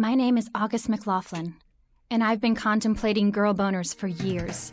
My name is August McLaughlin, and I've been contemplating girl boners for years.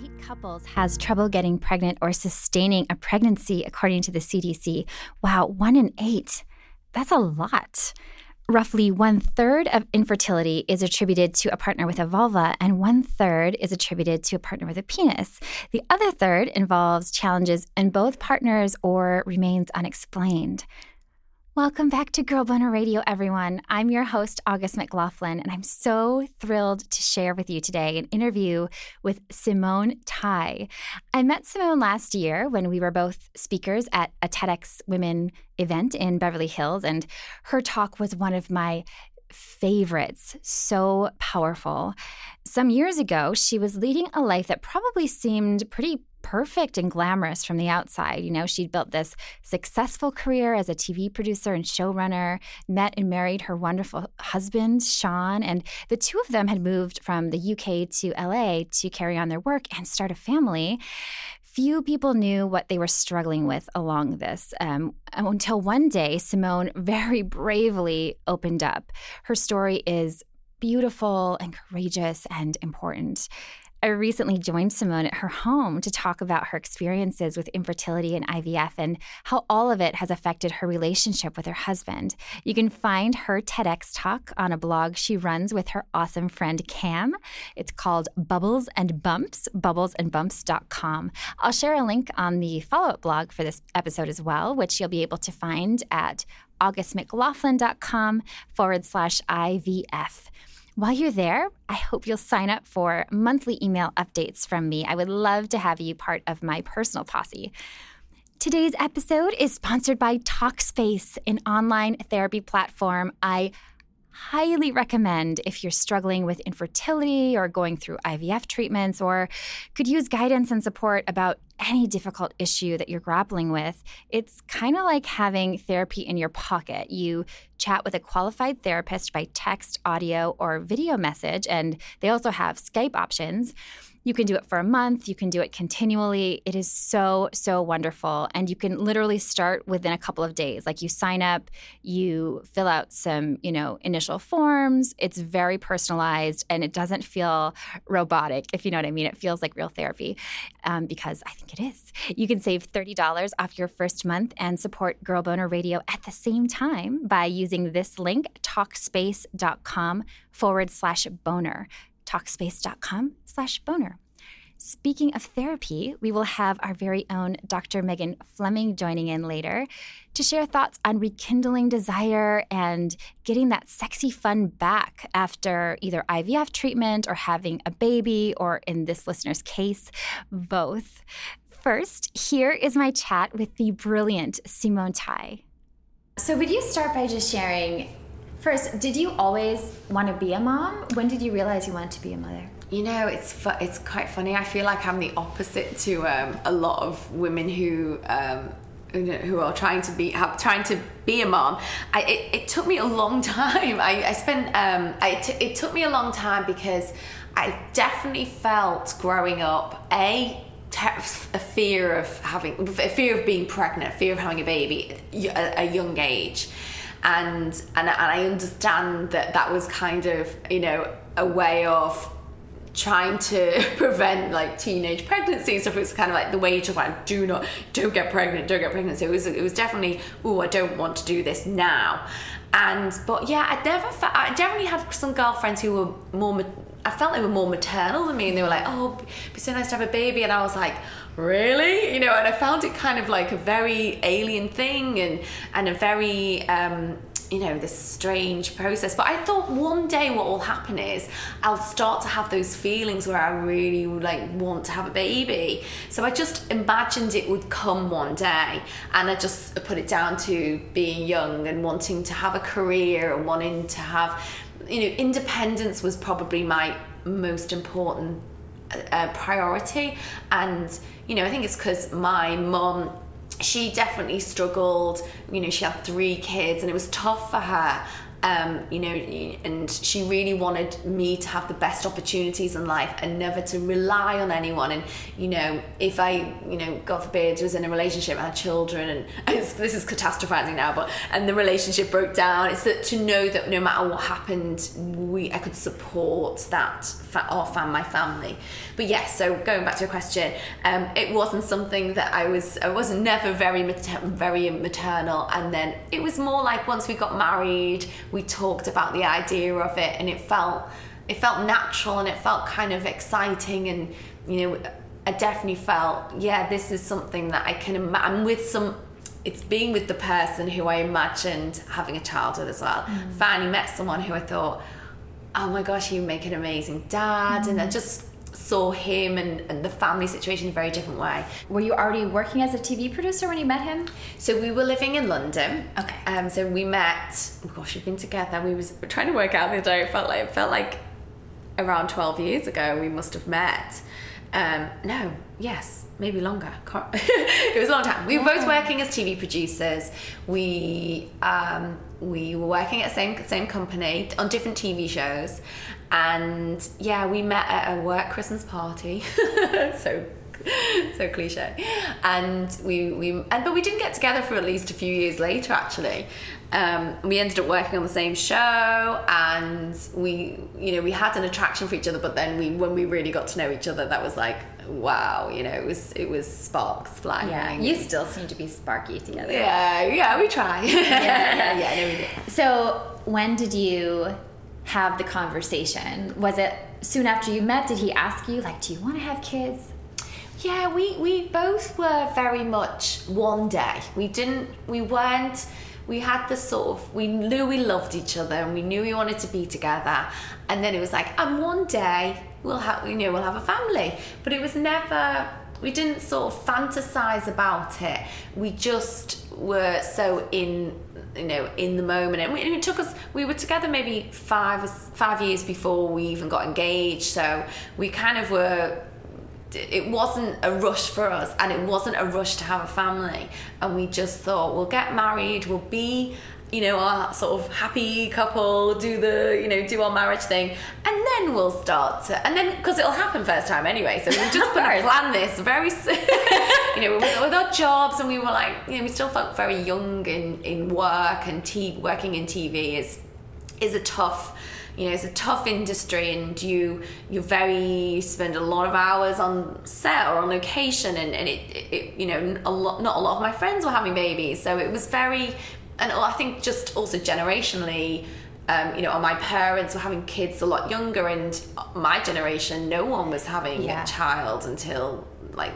couples has trouble getting pregnant or sustaining a pregnancy, according to the CDC. Wow, one in eight. That's a lot. Roughly one third of infertility is attributed to a partner with a vulva, and one third is attributed to a partner with a penis. The other third involves challenges in both partners or remains unexplained. Welcome back to Girl Boner Radio, everyone. I'm your host, August McLaughlin, and I'm so thrilled to share with you today an interview with Simone Tai. I met Simone last year when we were both speakers at a TEDx Women event in Beverly Hills, and her talk was one of my favorites, so powerful. Some years ago, she was leading a life that probably seemed pretty perfect and glamorous from the outside. You know, she'd built this successful career as a TV producer and showrunner, met and married her wonderful husband, Sean, and the two of them had moved from the UK to LA to carry on their work and start a family. Few people knew what they were struggling with along this um, until one day Simone very bravely opened up. Her story is beautiful and courageous and important. I recently joined Simone at her home to talk about her experiences with infertility and IVF and how all of it has affected her relationship with her husband. You can find her TEDx talk on a blog she runs with her awesome friend Cam. It's called Bubbles and Bumps, bubblesandbumps.com. I'll share a link on the follow up blog for this episode as well, which you'll be able to find at augustmclaughlin.com forward slash IVF. While you're there, I hope you'll sign up for monthly email updates from me. I would love to have you part of my personal posse. Today's episode is sponsored by Talkspace, an online therapy platform I highly recommend if you're struggling with infertility or going through IVF treatments or could use guidance and support about any difficult issue that you're grappling with. It's kind of like having therapy in your pocket. You chat with a qualified therapist by text, audio, or video message, and they also have Skype options. You can do it for a month, you can do it continually. It is so, so wonderful. And you can literally start within a couple of days. Like you sign up, you fill out some, you know, initial forms. It's very personalized and it doesn't feel robotic, if you know what I mean. It feels like real therapy um, because I think it is. You can save $30 off your first month and support Girl Boner Radio at the same time by using this link, talkspace.com forward slash boner talkspace.com slash boner. Speaking of therapy, we will have our very own Dr. Megan Fleming joining in later to share thoughts on rekindling desire and getting that sexy fun back after either IVF treatment or having a baby, or in this listener's case, both. First, here is my chat with the brilliant Simone Tai. So, would you start by just sharing First, did you always want to be a mom? When did you realize you wanted to be a mother? You know, it's fu- it's quite funny. I feel like I'm the opposite to um, a lot of women who. Um, who are trying to be have, trying to be a mom. I, it, it took me a long time. I, I spent um, I t- it took me a long time because I definitely felt growing up a a fear of having a fear of being pregnant, fear of having a baby at a young age and and, and I understand that that was kind of you know a way of trying to prevent like teenage pregnancy and stuff. It was kind of like the way you talk about do not don't get pregnant, don't get pregnant. So it was it was definitely oh I don't want to do this now. And but yeah, I never I definitely had some girlfriends who were more I felt they were more maternal than me, and they were like, "Oh, it'd be so nice to have a baby," and I was like, "Really?" You know, and I found it kind of like a very alien thing, and and a very um, you know this strange process but i thought one day what will happen is i'll start to have those feelings where i really like want to have a baby so i just imagined it would come one day and i just put it down to being young and wanting to have a career and wanting to have you know, independence was probably my most important uh, priority. And, you know, I think it's because my mum, she definitely struggled. You know, she had three kids and it was tough for her um, you know, and she really wanted me to have the best opportunities in life and never to rely on anyone. And you know, if I, you know, God forbid, was in a relationship, had children, and this is catastrophizing now, but and the relationship broke down. It's that to know that no matter what happened, we I could support that our fam, my family. But yes, so going back to your question, um, it wasn't something that I was. I was never very mater- very maternal, and then it was more like once we got married we talked about the idea of it and it felt it felt natural and it felt kind of exciting and you know I definitely felt yeah this is something that I can imagine with some it's being with the person who I imagined having a child with as well mm. finally met someone who I thought oh my gosh you make an amazing dad mm. and I mm. just saw him and, and, the family situation in a very different way. Were you already working as a TV producer when you met him? So we were living in London. Okay. Um. So we met. Oh gosh, we've been together. We was trying to work out the day. It felt like it felt like around twelve years ago we must have met. Um. No. Yes. Maybe longer. it was a long time. We were both working as TV producers. We um we were working at the same same company on different TV shows, and yeah, we met at a work Christmas party. so so cliche. And we we and but we didn't get together for at least a few years later actually. Um, we ended up working on the same show and we you know we had an attraction for each other but then we when we really got to know each other that was like wow you know it was it was sparks flying. Yeah you still seem to be sparky together. Yeah yeah we try. Yeah yeah, yeah no, we do. so when did you have the conversation? Was it soon after you met? Did he ask you, like, do you want to have kids? Yeah, we, we both were very much one day. We didn't, we weren't, we had this sort of, we knew we loved each other and we knew we wanted to be together. And then it was like, and one day we'll have, you know, we'll have a family. But it was never, we didn't sort of fantasize about it. We just were so in you know in the moment. And, it took us we were together maybe five five years before we even got engaged. So we kind of were it wasn't a rush for us and it wasn't a rush to have a family. And we just thought we'll get married. We'll be you know, our sort of happy couple, do the, you know, do our marriage thing, and then we'll start to, and then because it'll happen first time anyway, so we just going to plan this very, soon. you know, with, with, our jobs, and we were like, you know, we still felt very young in in work and t- working in TV is is a tough you know it's a tough industry and you you're very you spend a lot of hours on set or on location and, and it, it you know a lot not a lot of my friends were having babies so it was very and I think just also generationally, um, you know, my parents were having kids a lot younger, and my generation, no one was having yeah. a child until like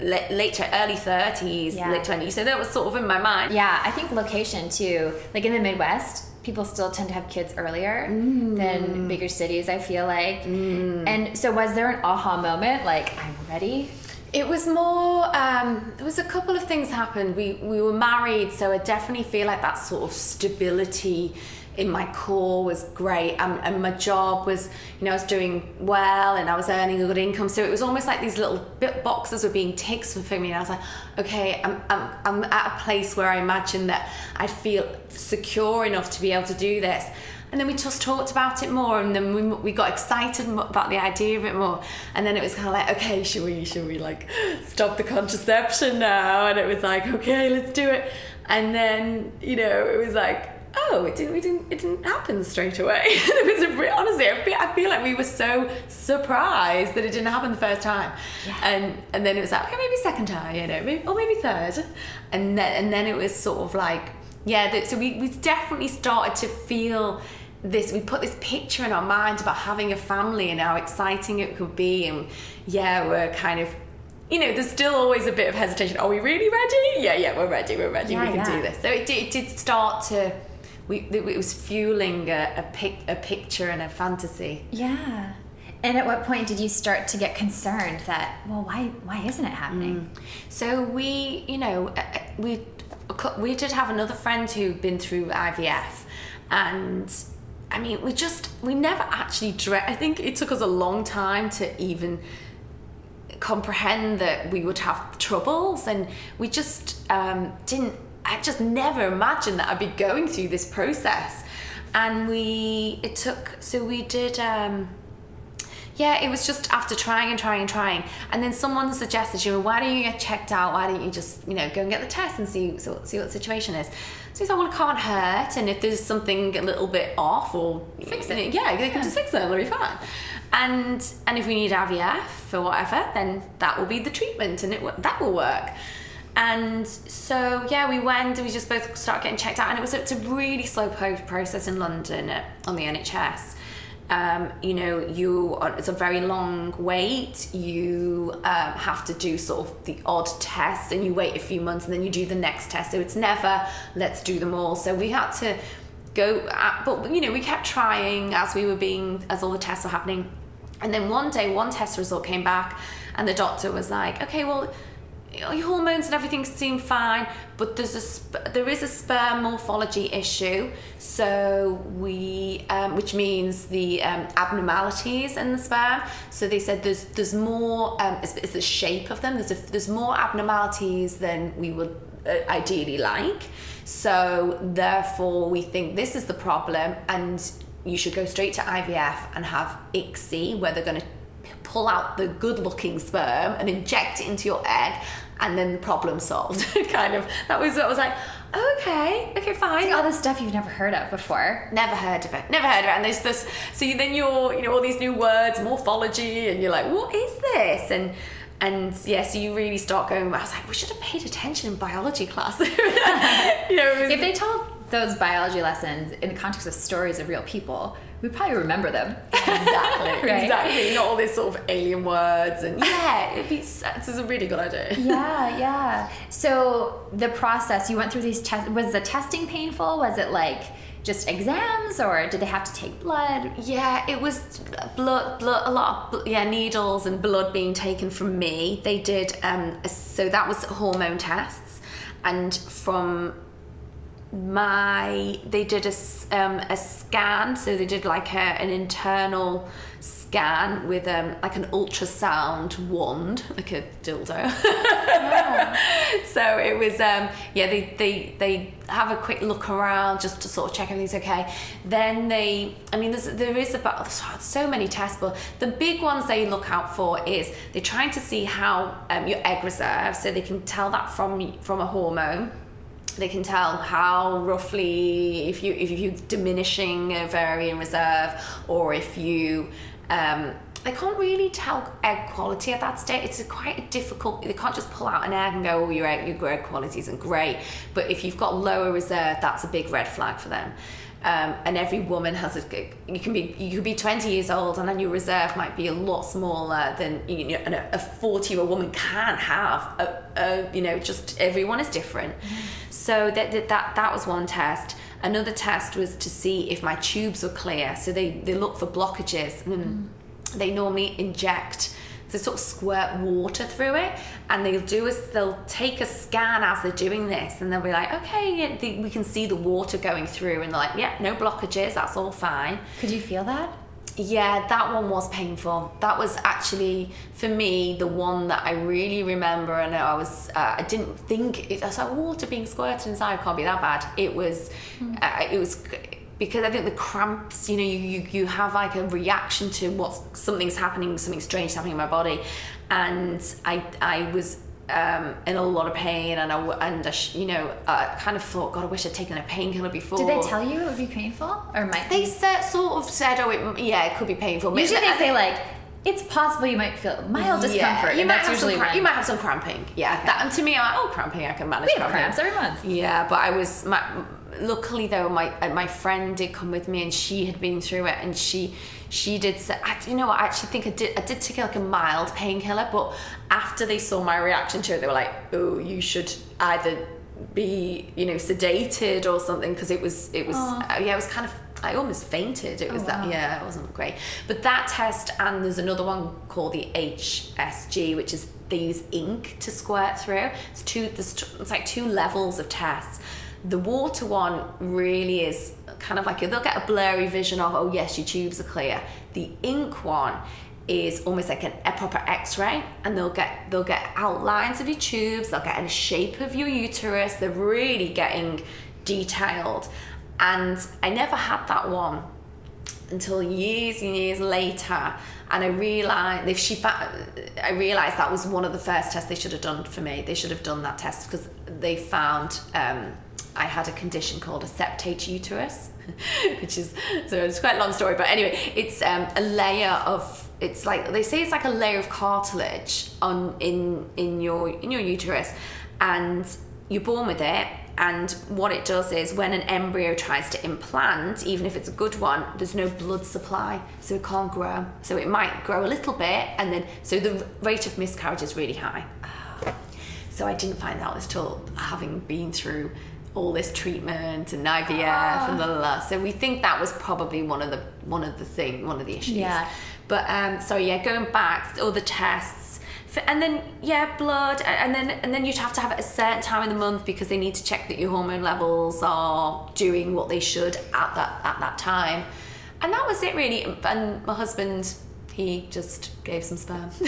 later early 30s yeah. late 20s so that was sort of in my mind yeah i think location too like in the midwest people still tend to have kids earlier mm. than bigger cities i feel like mm. and so was there an aha moment like i'm ready it was more. Um, there was a couple of things happened. We we were married, so I definitely feel like that sort of stability in my core was great and, and, my job was you know I was doing well and I was earning a good income so it was almost like these little bit boxes were being ticked for me and I was like okay I'm, I'm, I'm at a place where I imagine that I'd feel secure enough to be able to do this and then we just talked about it more and then we, we got excited about the idea of it more. And then it was kind of like okay should we should we like stop the contraception now? And it was like okay let's do it. And then you know it was like oh it didn't we didn't it didn't happen straight away. It was a, honestly I feel, I feel like we were so surprised that it didn't happen the first time. Yeah. and and then it was like okay maybe second time you know maybe, or maybe third. And then and then it was sort of like yeah so we, we definitely started to feel this we put this picture in our mind about having a family and how exciting it could be. And yeah we're kind of you know there's still always a bit of hesitation. Are we really ready? Yeah yeah we're ready we're ready. Yeah, we can yeah. do this. So it, it did start to we it was fueling a, a, pic, a picture and a fantasy. Yeah. And at what point did you start to get concerned that well why why isn't it happening? Mm. so we you know uh, uh, we we did have another friend who'd been through IVF and I mean, we just we never actually dread. I think it took us a long time to even comprehend that we would have troubles, and we just um, didn't. I just never imagined that I'd be going through this process, and we it took. So we did. Um, yeah, it was just after trying and trying and trying, and then someone suggested, you know, why don't you get checked out? Why don't you just, you know, go and get the test and see see what, see what the situation is? So he said, well, it can't hurt, and if there's something a little bit off or fix it, yeah, they can just fix it, it'll be fine. And and if we need IVF or whatever, then that will be the treatment, and it that will work. And so yeah, we went and we just both started getting checked out, and it was it's a really slow process in London at, on the NHS. Um, you know, you are, it's a very long wait. You um, have to do sort of the odd test, and you wait a few months, and then you do the next test. So it's never let's do them all. So we had to go, at, but you know, we kept trying as we were being as all the tests were happening. And then one day, one test result came back, and the doctor was like, "Okay, well." Your hormones and everything seem fine, but there's a there is a sperm morphology issue. So we, um, which means the um, abnormalities in the sperm. So they said there's there's more. Um, it's, it's the shape of them. There's a, there's more abnormalities than we would uh, ideally like. So therefore, we think this is the problem, and you should go straight to IVF and have ICSI, where they're going to pull out the good looking sperm and inject it into your egg and then the problem solved kind of that was what I was like okay okay fine all this stuff you've never heard of before never heard of it never heard of it and there's this so you, then you're you know all these new words morphology and you're like what is this and and yeah, so you really start going. I was like, we should have paid attention in biology class. you know, if they told those biology lessons in the context of stories of real people, we probably remember them. Exactly, right? exactly. Not all these sort of alien words and yeah, it'd be, this is a really good idea. Yeah, yeah. So the process you went through these tests was the testing painful? Was it like just exams or did they have to take blood? Yeah, it was blood, blood, a lot of yeah needles and blood being taken from me. They did um, so that was hormone tests, and from my they did a, um, a scan. So they did like a, an internal scan with um, like an ultrasound wand like a dildo. So it was um, yeah they, they they have a quick look around just to sort of check everything's okay. Then they i mean there's, there is about so many tests but the big ones they look out for is they're trying to see how um, your egg reserve so they can tell that from from a hormone they can tell how roughly if you if you're diminishing ovarian reserve or if you um, they can't really tell egg quality at that stage. It's a quite a difficult. They can't just pull out an egg and go, "Oh, your egg, your egg quality isn't great." But if you've got lower reserve, that's a big red flag for them. Um, and every woman has a you can be you could be 20 years old and then your reserve might be a lot smaller than you know a 40 year old woman can have a, a, you know just everyone is different mm-hmm. So that, that that that was one test. Another test was to see if my tubes were clear. So they they look for blockages. And mm-hmm. they normally inject they sort of squirt water through it and they'll do is they'll take a scan as they're doing this and they'll be like okay we can see the water going through and they're like yeah no blockages that's all fine. Could you feel that yeah that one was painful. That was actually for me the one that i really remember and i was uh, i didn't think it, i was like water being squirted inside can't be that bad. It was mm. uh, it was because I think the cramps, you know, you, you, you have like a reaction to what something's happening, something strange happening in my body, and I I was um, in a lot of pain, and I and I, you know, I kind of thought, God, I wish I'd taken a painkiller before. Did they tell you it would be painful, or might they said, sort of said, oh, it, yeah, it could be painful. Usually they say like it's possible you might feel mild discomfort. Yeah, you might have usually some cramp, you might have some cramping. Yeah, okay. that, and to me, I'm like, oh, cramping, I can manage. We have cramps every month. Yeah, but I was my luckily though my uh, my friend did come with me and she had been through it and she she did say I, you know what I actually think I did I did take like a mild painkiller but after they saw my reaction to it they were like oh you should either be you know sedated or something because it was it was uh, yeah it was kind of I almost fainted. It was oh, that, yeah, it wasn't great. But that test, and there's another one called the HSG, which is they use ink to squirt through. It's two, there's, it's like two levels of tests The water one really is kind of like they'll get a blurry vision of, oh yes, your tubes are clear. The ink one is almost like an, a proper X-ray, and they'll get they'll get outlines of your tubes, they'll get a shape of your uterus. They're really getting detailed, and I never had that one until years and years later and I realized if she fa- I realized that was one of the first tests they should have done for me they should have done that test because they found um, I had a condition called a septate uterus which is so it's quite a long story but anyway it's um, a layer of it's like they say it's like a layer of cartilage on in in your in your uterus and you're born with it and what it does is when an embryo tries to implant, even if it's a good one, there's no blood supply, so it can't grow. So it might grow a little bit, and then, so the rate of miscarriage is really high. So I didn't find out until having been through all this treatment and IVF and blah, blah, blah. So we think that was probably one of the one of the thing one of the issues. Yeah. But um, so yeah, going back, all the tests and then yeah blood and then and then you'd have to have it at a certain time in the month because they need to check that your hormone levels are doing what they should at that at that time and that was it really and my husband he just gave some sperm. he,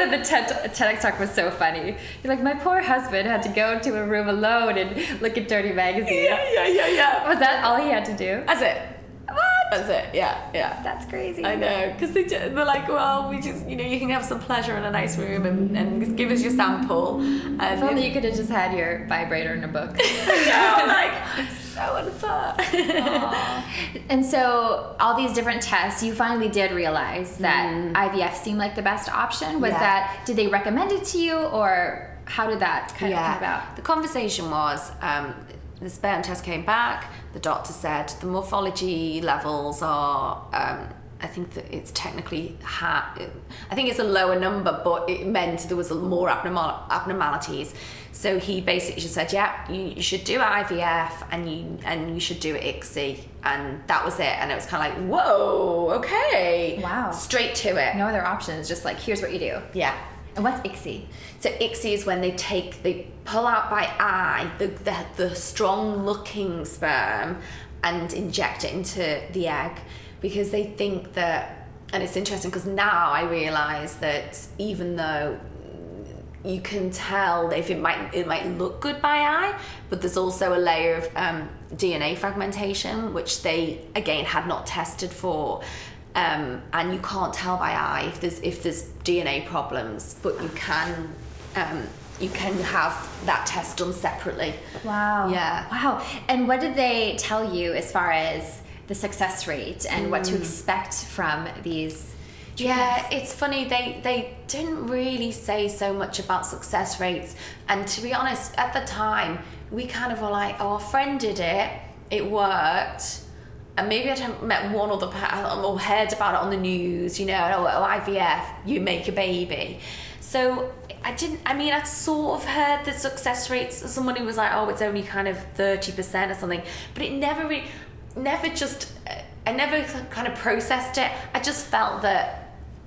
in the TED, TEDx talk was so funny. He's like, my poor husband had to go into a room alone and look at dirty magazines. Yeah, yeah, yeah, yeah. Was that all he had to do? That's it. What? That's it. Yeah, yeah. That's crazy. I know, because they, they're like, well, we just, you know, you can have some pleasure in a nice room and, and give us your sample. And If only you could have just had your vibrator in a book. yeah, like, so unfair. and so, all these different tests, you finally did realize that IVF seemed like the best option. Was Yeah. that, did they recommend it to you, or how did that kind of come about? The conversation was um, the sperm test came back. The doctor said the morphology levels are. Um, I think that it's technically ha- I think it's a lower number, but it meant there was more abnormal abnormalities. So he basically just said, "Yeah, you, you should do IVF and you and you should do ICSI," and that was it. And it was kind of like, "Whoa, okay, Wow. straight to it." No other options, just like, here's what you do. Yeah. And what's ICSI? So ICSI is when they take, they pull out by eye the, the, the strong looking sperm and inject it into the egg because they think that, and it's interesting because now I realize that even though you can tell if it might it might look good by eye, but there's also a layer of um, DNA fragmentation which they again had not tested for, um, and you can't tell by eye if there's if there's DNA problems, but you can um, you can have that test done separately. Wow. Yeah. Wow. And what did they tell you as far as the success rate and what Mm. to expect from these? Yeah, it's funny. They they didn't really say so much about success rates, and to be honest, at the time we kind of were like, "Oh, our friend did it. It worked." And maybe I'd met one other pa- or heard about it on the news, you know, oh, oh, IVF, you make a baby. So I didn't, I mean, I'd sort of heard the success rates. Someone who was like, oh, it's only kind of 30% or something. But it never really, never just, I never kind of processed it. I just felt that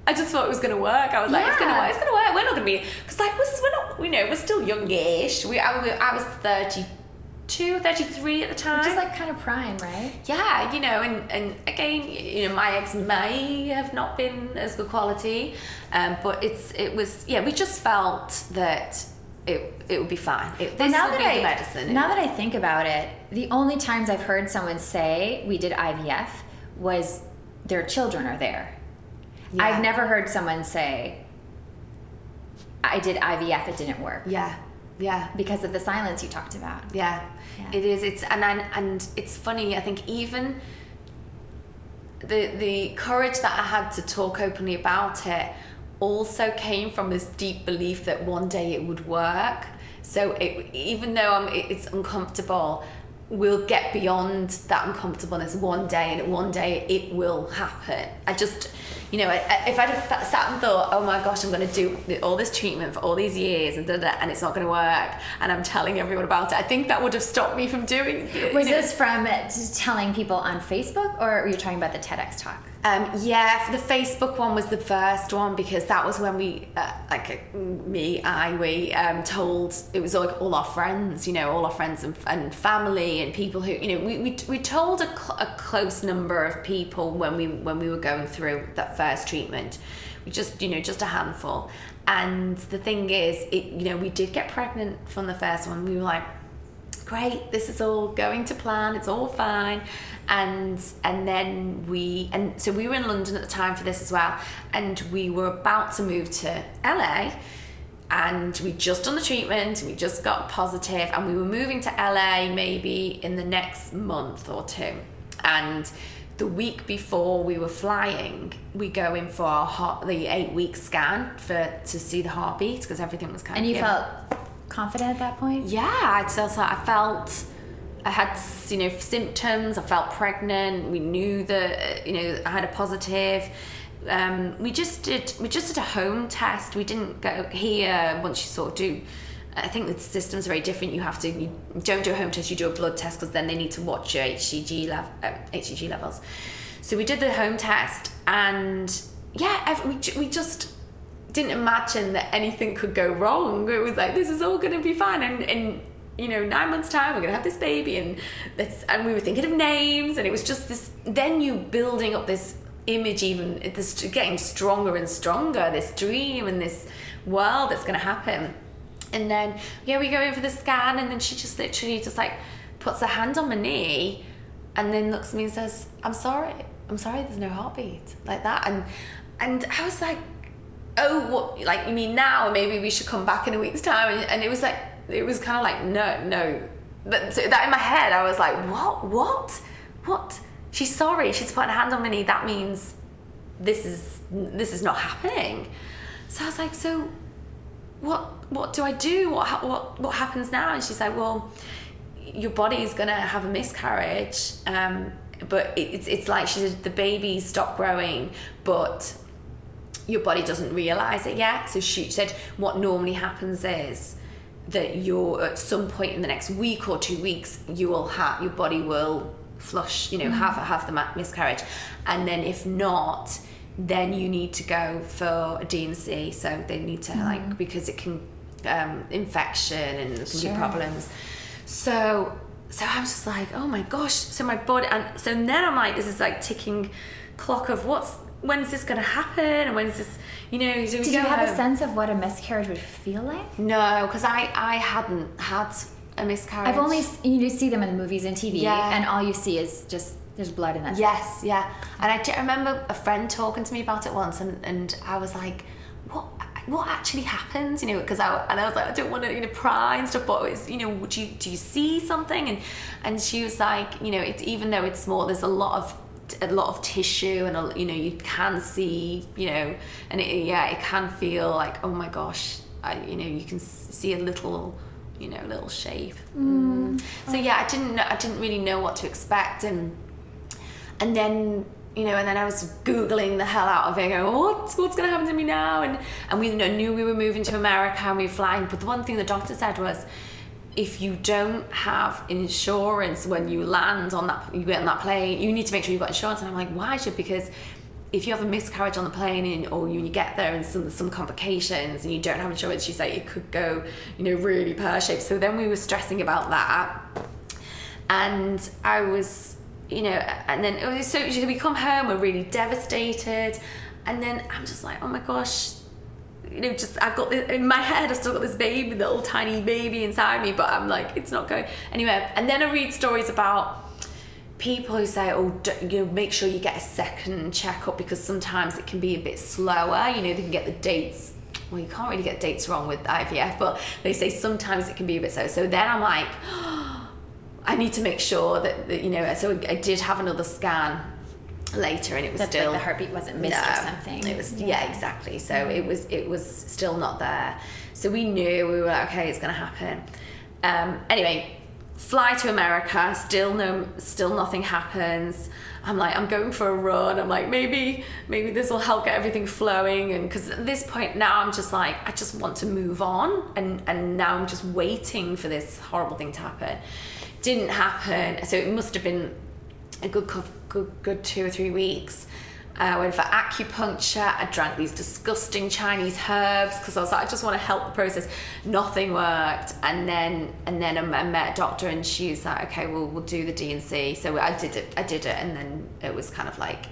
I just thought it was going to work. I was like, yeah. it's going to work. It's going to work. We're not going to be because like we're, we're not. You know, we're still youngish. We I, was- I was 32, 33 at the time. Is like kind of prime, right? yeah, you know, and and again, you know, my eggs may have not been as good quality, um, but it's it was yeah. We just felt that it it would be fine. It, Well, now that be I the medicine. now that I think about it, the only times I've heard someone say we did IVF was their children are there. Yeah. I've never heard someone say I did IVF, it didn't work yeah, yeah. because of the silence you talked about. Yeah, Yeah. it is. It's and and, and it's funny. I think even the the courage that I had to talk openly about it also came from this deep belief that one day it would work. So it, even though I'm, it's uncomfortable, we'll get beyond that uncomfortableness one day, and one day it will happen. I just, you know, if I'd have sat and thought, oh my gosh, I'm going to do all this treatment for all these years, and da, da, and it's not going to work, and I'm telling everyone about it, I think that would have stopped me from doing it. Was this from telling people on Facebook or were you talking about the TEDx talk? Um, yeah, the Facebook one was the first one because that was when we, uh, like me, I, we um, told it was like all our friends, you know, all our friends and, and family and people who, you know, we, we, we told a, cl- a close number of people when we when we were going through that first treatment. We just, you know, just a handful. And the thing is, it, you know, we did get pregnant from the first one. We were like, great, this is all going to plan, it's all fine. And and then we and so we were in London at the time for this as well, and we were about to move to LA and we just done the treatment and we just got positive and we were moving to LA maybe in the next month or two and the week before we were flying we go in for our heart, the eight week scan for to see the heartbeat because everything was kind And of And you felt confident at that point? Yeah, I felt I felt I had you know symptoms. I felt pregnant. We knew that you know I had a positive. Um, we just did we just did a home test. We didn't go here once you sort of do. I think the system's very different. You have to you don't do a home test. You do a blood test because then they need to watch your HCG level uh, HCG levels. So we did the home test, and yeah, every, we we just didn't imagine that anything could go wrong. It was like this is all going to be fine, and in you know nine months' time we're going to have this baby, and and we were thinking of names, and it was just this. Then you building up this image, even this getting stronger and stronger, this dream and this world that's going to happen. And then yeah, we go in for the scan, and then she just literally just like puts her hand on my knee, and then looks at me and says, "I'm sorry, I'm sorry, there's no heartbeat," like that, and and I was like oh what like you mean now? Maybe we should come back in a week's time. And, and it was like it was kind of like no no. That, so that in my head i was like what? What? What? She's sorry. She's put her hand on my knee. That means this is this is not happening. So i was like so what what do i do? What what what happens now? And she's like well your body is gonna have a miscarriage um but it, it's it's like she said the baby stopped growing but your body doesn't realize it yet. So she said what normally happens is that you're at some point in the next week or two weeks you will have your body will flush, you know, have have the miscarriage, and then if not, then you need to go for a D&C. So they need to like because it can um, infection and can Sure. be problems. So so I was just like, oh my gosh. So my body and so then I'm like, this is like ticking clock of what's when's this gonna happen and when's this you know do Did you have a sense of what a miscarriage would feel like? No, because I I hadn't had a miscarriage. I've only you see them in movies and TV, Yeah. and all you see is just there's blood in that. Yes, yeah. And I, remember a friend talking to me about it once, and, and I was like, what what actually happens? You know, because I and I was like, I don't want to you know pry and stuff, but it's you know, do you do you see something? And and she was like, you know, it's even though it's small, there's a lot of a lot of tissue and a, you know you can see you know and it, yeah it can feel like oh my gosh I, you know you can see a little you know little shape mm. so yeah I didn't know, I didn't really know what to expect and and then you know and then I was googling the hell out of it going what's what's going to happen to me now? And and we knew we were moving to America and we were flying. But the one thing the doctor said was if you don't have insurance when you land on that you get on that plane you need to make sure you've got insurance. And I'm like why? Should because if you have a miscarriage on the plane and, or you, get there and some some complications and you don't have insurance she's like it could go you know really pear-shaped. So then we were stressing about that. And I was, you know, and then so we come home, we're really devastated, and then I'm just like, oh my gosh, you know, just I've got this, in my head, I've still got this baby, little tiny baby inside me, but I'm like, it's not going anywhere. And then I read stories about people who say, oh, d- you know, make sure you get a second checkup because sometimes it can be a bit slower. You know, they can get the dates. Well, you can't really get dates wrong with IVF, but they say sometimes it can be a bit slow. So then I'm like, oh, I need to make sure that, that you know. So I did have another scan later, and it was That's still like the heartbeat wasn't missed or something. It was yeah. exactly. So it was it was still not there. So we knew we were like, okay, it's going to happen. Um, anyway, fly to America. Still no, still nothing happens. I'm like, I'm going for a run. I'm like, maybe maybe this will help get everything flowing. And because at this point now, I'm just like, I just want to move on. And and now I'm just waiting for this horrible thing to happen. Didn't happen. So it must have been a good good good two or three weeks I went for acupuncture. I drank these disgusting Chinese herbs because I was like, I just want to help the process. Nothing worked, and then and then I met a doctor, and she was like, okay, well we'll do the D&C. So I did it. I did it, and then it was kind of like,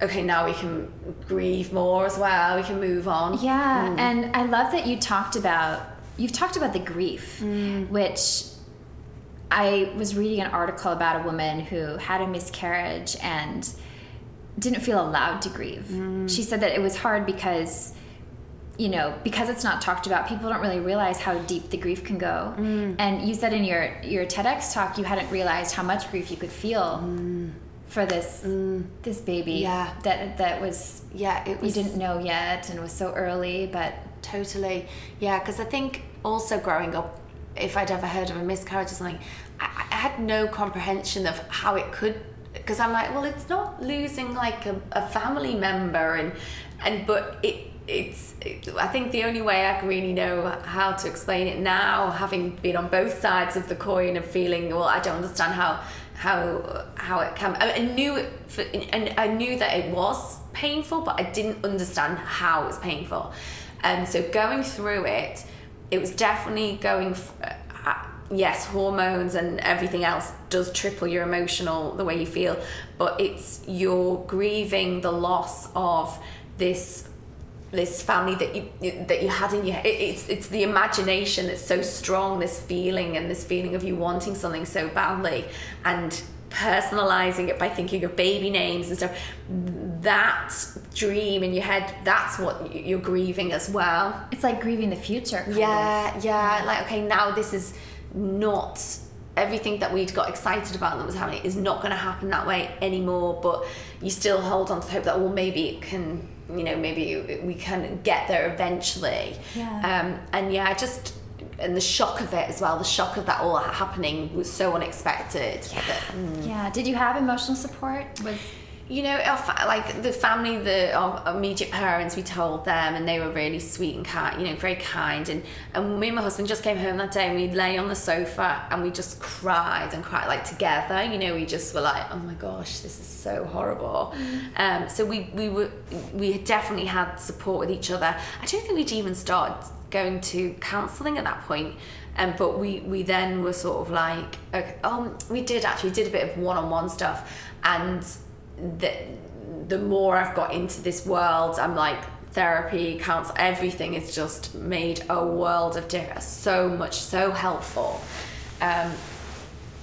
okay, now we can grieve more as well. We can move on. Yeah, mm. and I love that you talked about you've talked about the grief, mm. which I was reading an article about a woman who had a miscarriage and didn't feel allowed to grieve. Mm. She said that it was hard because you know because it's not talked about people don't really realize how deep the grief can go mm. and you said in your your tedx talk you hadn't realized how much grief you could feel mm. for this mm. this baby yeah that that was yeah it was you didn't know yet and it was so early but totally yeah because i think also growing up if i'd ever heard of a miscarriage or something I, I had no comprehension of how it could because I'm like, well, it's not losing like a, a family member, and and but it it's it, I think the only way I can really know how to explain it now, having been on both sides of the coin of feeling, well, I don't understand how how how it can. I, I knew it, and I knew that it was painful, but I didn't understand how it was painful, and so going through it, it was definitely going. Uh, yes, hormones and everything else does triple your emotional the way you feel, but it's you're grieving the loss of this this family that you that you had in your. It's it's the imagination that's so strong, this feeling and this feeling of you wanting something so badly, and personalizing it by thinking of baby names and stuff. That dream in your head, that's what you're grieving as well. It's like grieving the future. Yeah, yeah. Like okay, now this is not everything that we'd got excited about that was happening is not going to happen that way anymore but you still hold on to hope that well maybe it can you know maybe we can get there eventually yeah. um and yeah just and the shock of it as well the shock of that all happening was so unexpected yeah, that, mm. yeah. did you have emotional support with you know, like the family, the our immediate parents, we told them, and they were really sweet and kind, you know, very kind. And and me and my husband just came home that day, and we lay on the sofa, and we just cried and cried like together. You know, we just were like, oh my gosh, this is so horrible. Mm. Um, so we we were we definitely had support with each other. I don't think we'd even started going to counselling at that point. Um, but we we then were sort of like, okay, um, we did actually did a bit of one on one stuff, and the, the more I've got into this world, I'm like therapy, counsel, everything has just made a world of difference. So much, so helpful. Um,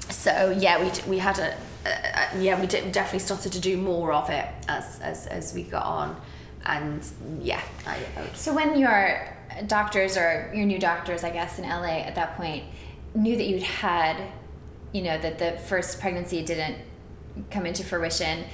so yeah, we we had a, a yeah we did, definitely started to do more of it as as as we got on, and yeah. I, I so when your doctors or your new doctors, I guess in LA at that point, knew that you'd had, you know, that the first pregnancy didn't come into fruition.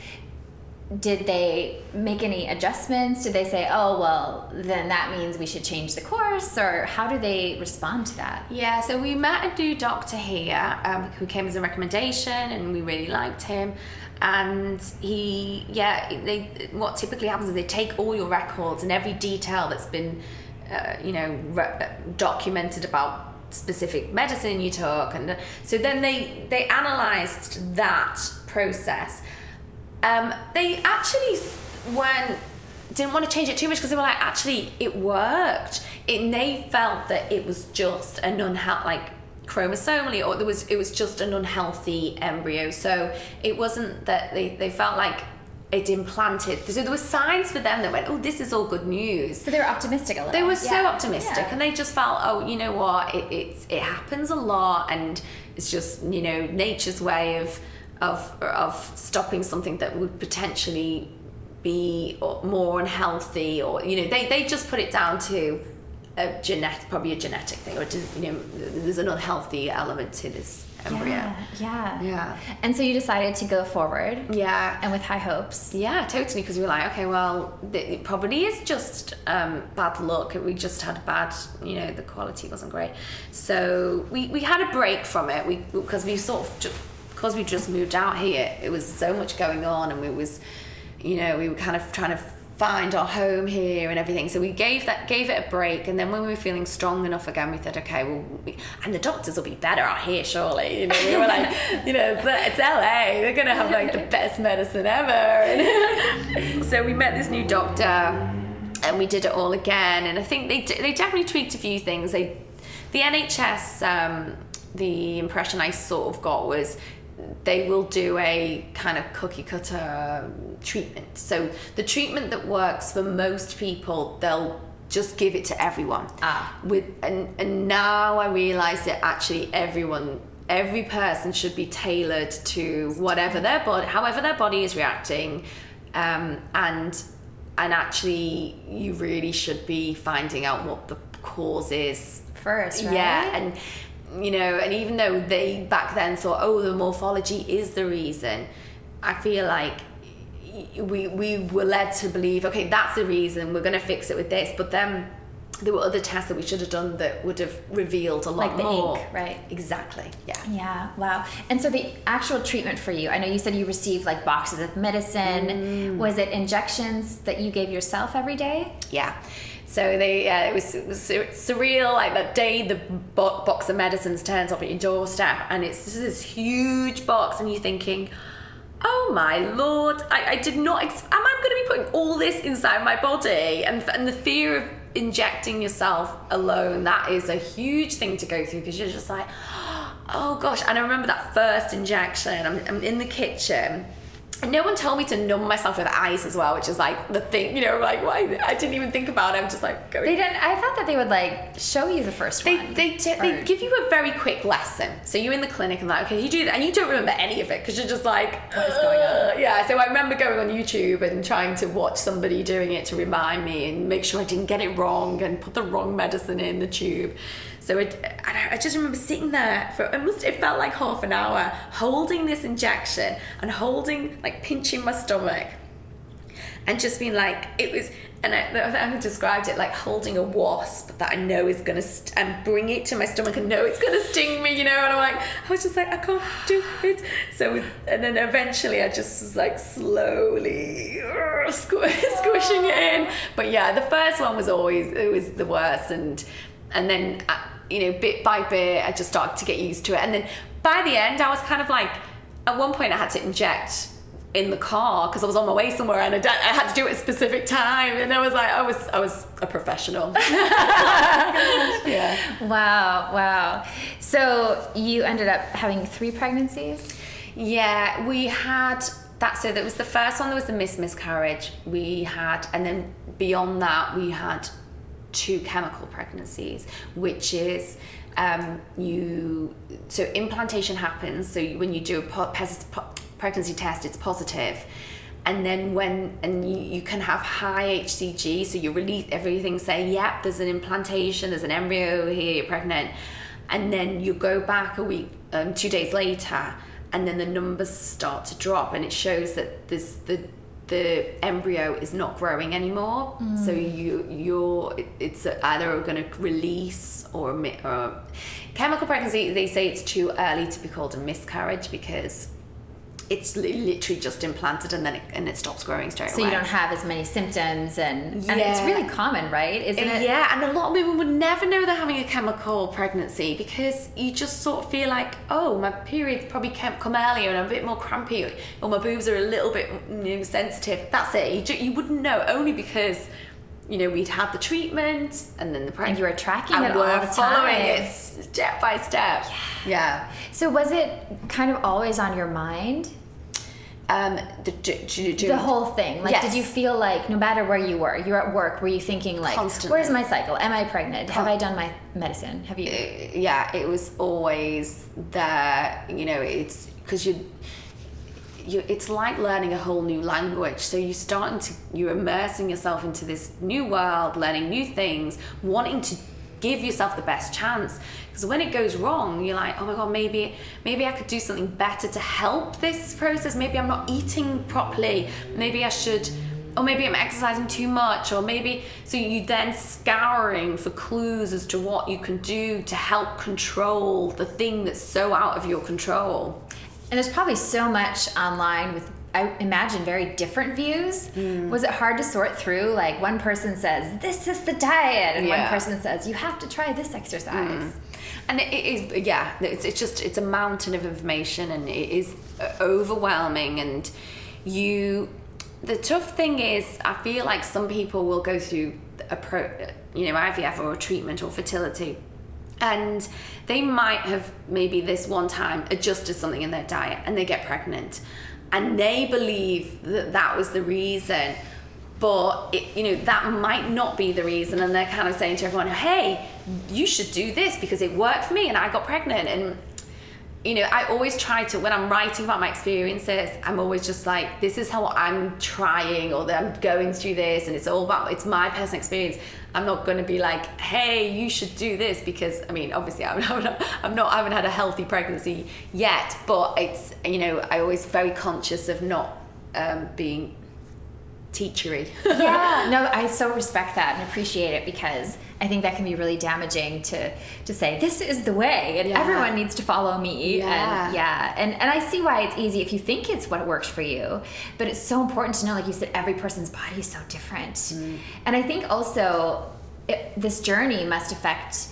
Did they make any adjustments? Did they say oh well then that means we should change the course or how do they respond to that? Yeah so we met a new doctor here um, who came as a recommendation and we really liked him. And he yeah they what typically happens is they take all your records and every detail that's been uh, you know re- documented about specific medicine you took and so then they they analyzed that process. Um, they actually weren't didn't want to change it too much because they were like, actually, it worked. and they felt that it was just an unhealthy, like chromosomally, or there was it was just an unhealthy embryo. So it wasn't that they they felt like it implanted. So there were signs for them that went, oh, this is all good news. So they were optimistic a little. They were so optimistic, yeah. and they just felt, oh, you know what, it, it it happens a lot, and it's just you know nature's way of of of stopping something that would potentially be more unhealthy or you know they, they just put it down to a genetic probably a genetic thing or just, you know there's an unhealthy element to this embryo yeah, yeah. Yeah. And so you decided to go forward yeah. and with high hopes. Yeah totally because we were like okay well it probably is just um, bad luck. We just had bad you know the quality wasn't great. So we, we had a break from it. We because we sort of just because we just moved out here, it was so much going on, and we was, you know, we were kind of trying to find our home here and everything. So we gave that gave it a break, and then when we were feeling strong enough again, we thought, okay, well, we, and the doctors will be better out here, surely. You know, we were like, you know, it's, it's LA, they're gonna have like the best medicine ever. And so we met this new doctor, and we did it all again. And I think they they definitely tweaked a few things. They the NHS. Um, the impression I sort of got was they will do a kind of cookie cutter treatment. So the treatment that works for most people, they'll just give it to everyone. Ah. With and and now I realize that actually everyone every person should be tailored to whatever their body however their body is reacting um, and and actually you really should be finding out what the cause is First, right? yeah and you know, and even though they back then thought, oh, the morphology is the reason, I feel like we we were led to believe, okay, that's the reason. We're going to fix it with this, but then there were other tests that we should have done that would have revealed a lot Like the more. ink, right? Exactly. Yeah. Yeah, wow. And so the actual treatment for you, I know you said you received like boxes of medicine. Mm. Was it injections that you gave yourself every day? Yeah. So they, yeah, it was, it was surreal. Like that day, the bo- box of medicines turns up at your doorstep, and it's this huge box, and you're thinking, "Oh my lord! I, I did not. Ex- am I going to be putting all this inside my body?" And and the fear of injecting yourself alone that is a huge thing to go through because you're just like, "Oh gosh!" And I remember that first injection. I'm, I'm in the kitchen. No one told me to numb myself with ice as well, which is like the thing, you know, like why I didn't even think about it. I'm just like going. They didn't. I thought that they would like show you the first They, one. they, t- they give you a very quick lesson. So you're in the clinic and like, okay, you do that, and you don't remember any of it because you're just like, What is going on? Yeah. So I remember going on YouTube and trying to watch somebody doing it to remind me and make sure I didn't get it wrong and put the wrong medicine in the tube. So it, I I just remember sitting there for it must it felt like half an hour holding this injection and holding like pinching my stomach and just being like it was and I, I described it like holding a wasp that I know is gonna st- and bring it to my stomach and know it's gonna sting me, you know. And I'm like, I was just like, I can't do it. So, and then eventually, I just was like slowly uh, squ- squishing it in. But yeah, the first one was always it was the worst, and and then uh, you know, bit by bit, I just started to get used to it. And then by the end, I was kind of like, at one point, I had to inject in the car because I was on my way somewhere and I had to do it at a specific time and I was like I was I was a professional yeah wow, wow. So you ended up having three pregnancies. yeah we had that so that was the first one there was the miss miscarriage we had and then beyond that we had two chemical pregnancies which is um, you so implantation happens so when you do a po- pregnancy test it's positive. And then when and you, you can have high hcg so you release everything saying yep there's an implantation there's an embryo here you're pregnant. And then you go back a week um, two days later and then the numbers start to drop and it shows that this the the embryo is not growing anymore. So mm. you you're it's either going to release or, or chemical pregnancy they say it's too early to be called a miscarriage because it's literally just implanted and then it, and it stops growing straight So away So you don't have as many symptoms, and and it's really common, right? Isn't it? yeah, and a lot of women would never know they're having a chemical pregnancy because you just sort of feel like, oh, my period probably can't come earlier and I'm a bit more crampy, or my boobs are a little bit you sensitive. That's it. You, ju- you wouldn't know only because you know we'd had the treatment and then the pregnancy. And you were tracking and it we're all the following time. it step by step. Yeah. So was it kind of always on your mind? Um, the, do, do, do, The whole thing. Like, Yes. did you feel like no matter where you were, you're at work, were you thinking like, Constantly. where's my cycle? Am I pregnant? Have I done my medicine? Have you? yeah, it was always there. You know, it's because you, you. It's like learning a whole new language. So you're starting to, you're immersing yourself into this new world, learning new things, wanting to give yourself the best chance. Because when it goes wrong, you're like, oh my god, maybe, maybe I could do something better to help this process. Maybe I'm not eating properly. Maybe I should or maybe I'm exercising too much, or maybe so you then scouring for clues as to what you can do to help control the thing that's so out of your control. And there's probably so much online with I imagine very different views. Hmm. Was it hard to sort through? Like one person says this is the diet, and one Yeah. Hmm. person says you have to try this exercise. And it is yeah it's, it's just it's a mountain of information and it is uh, overwhelming and you the tough thing is i feel like some people will go through a pro you know ivf or a treatment or fertility and they might have maybe this one time adjusted something in their diet and they get pregnant. And they believe that that was the reason but it, you know that might not be the reason and they're kind of saying to everyone hey you should do this because it worked for me and i got pregnant. And you know i always try to when i'm writing about my experiences i'm always just like this is how i'm trying or that i'm going through this and it's all about it's my personal experience. I'm not going to be like hey you should do this because i mean obviously i'm not, I'm not i haven't had a healthy pregnancy yet but it's you know i always very conscious of not um, being teachery yeah, no, I so respect that and appreciate it because I think that can be really damaging to to say this is the way and Yeah. everyone needs to follow me. Yeah. And yeah, and and I see why it's easy if you think it's what works for you, but it's so important to know, like you said, every person's body is so different, Mm. and I think also it, this journey must affect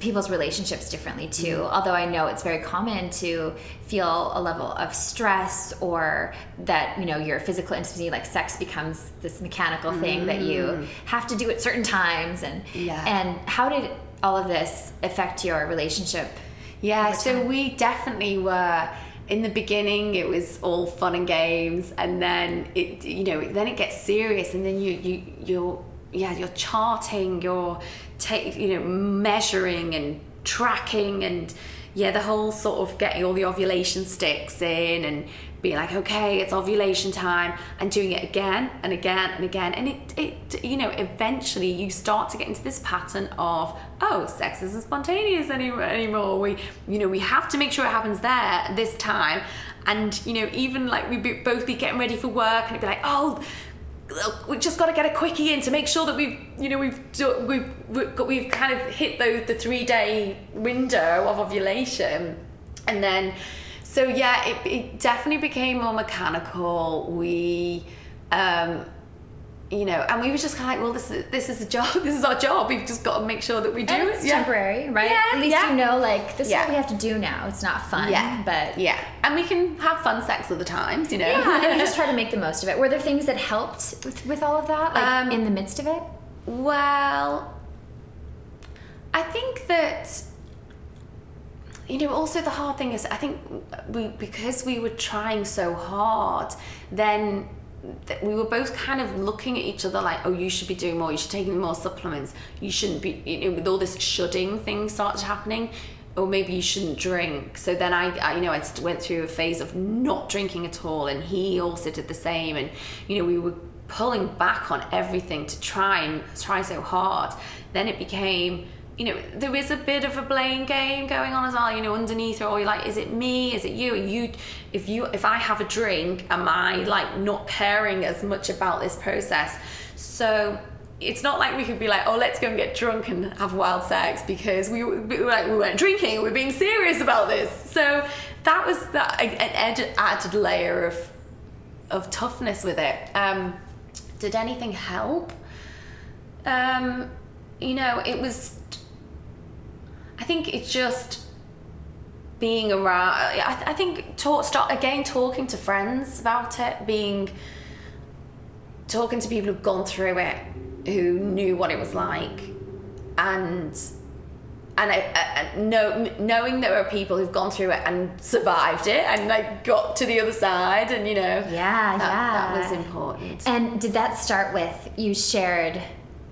people's relationships differently too. Mm-hmm. Although I know it's very common to feel a level of stress or that, you know, your physical intimacy like sex becomes this mechanical thing that you have to do at certain times and. Yeah. and how did all of this affect your relationship? Yeah, so we definitely were in the beginning it was all fun and games and then it you know then it gets serious and then you you you're yeah you're charting you're take you know measuring and tracking and yeah the whole sort of getting all the ovulation sticks in and being like okay it's ovulation time and doing it again and again and again. And it it you know eventually you start to get into this pattern of oh sex isn't spontaneous any, anymore. We you know we have to make sure it happens there this time. And you know even like be, both be getting ready for work and it'd be like oh we just got to get a quickie in to make sure that we've you know we've we've we've, got, we've kind of hit the the three day window of ovulation. And then so yeah it, it definitely became more mechanical. We um you know and we were just kind of like well this is this is a job this is our job we've just got to make sure that we do And it it's yeah. temporary, right? Yeah, At least yeah. you know like this Yeah. is what we have to do now. It's not fun, yeah but yeah and we can have fun sex other times you know Yeah, and we just try to make the most of it. Were there things that helped with, with all of that, like Um, in the midst of it? Well, I think that you know also the hard thing is I think we because we were trying so hard then th- we were both kind of looking at each other like oh you should be doing more you should take more supplements. You shouldn't be you know with all this shudding thing started happening or maybe you shouldn't drink. So then I, I you know I went through a phase of not drinking at all and he also did the same. And you know we were pulling back on everything to try and try so hard. Then it became you know there is a bit of a blame game going on as well you know underneath all you're like is it me? Is it you? Are you if you if i have a drink am i like not caring as much about this process? So it's not like we could be like oh let's go and get drunk and have wild sex because we, we were like we weren't drinking we we're being serious about this. So that was that an added, added layer of of toughness with it. Um did anything help? Um you know it was I think it's just being around. I, I think talk, start again talking to friends about it, being talking to people who've gone through it, who knew what it was like, and and I, I, know, knowing there are people who've gone through it and survived it and like got to the other side, and you know, Yeah, that, that was important. And did that start with you shared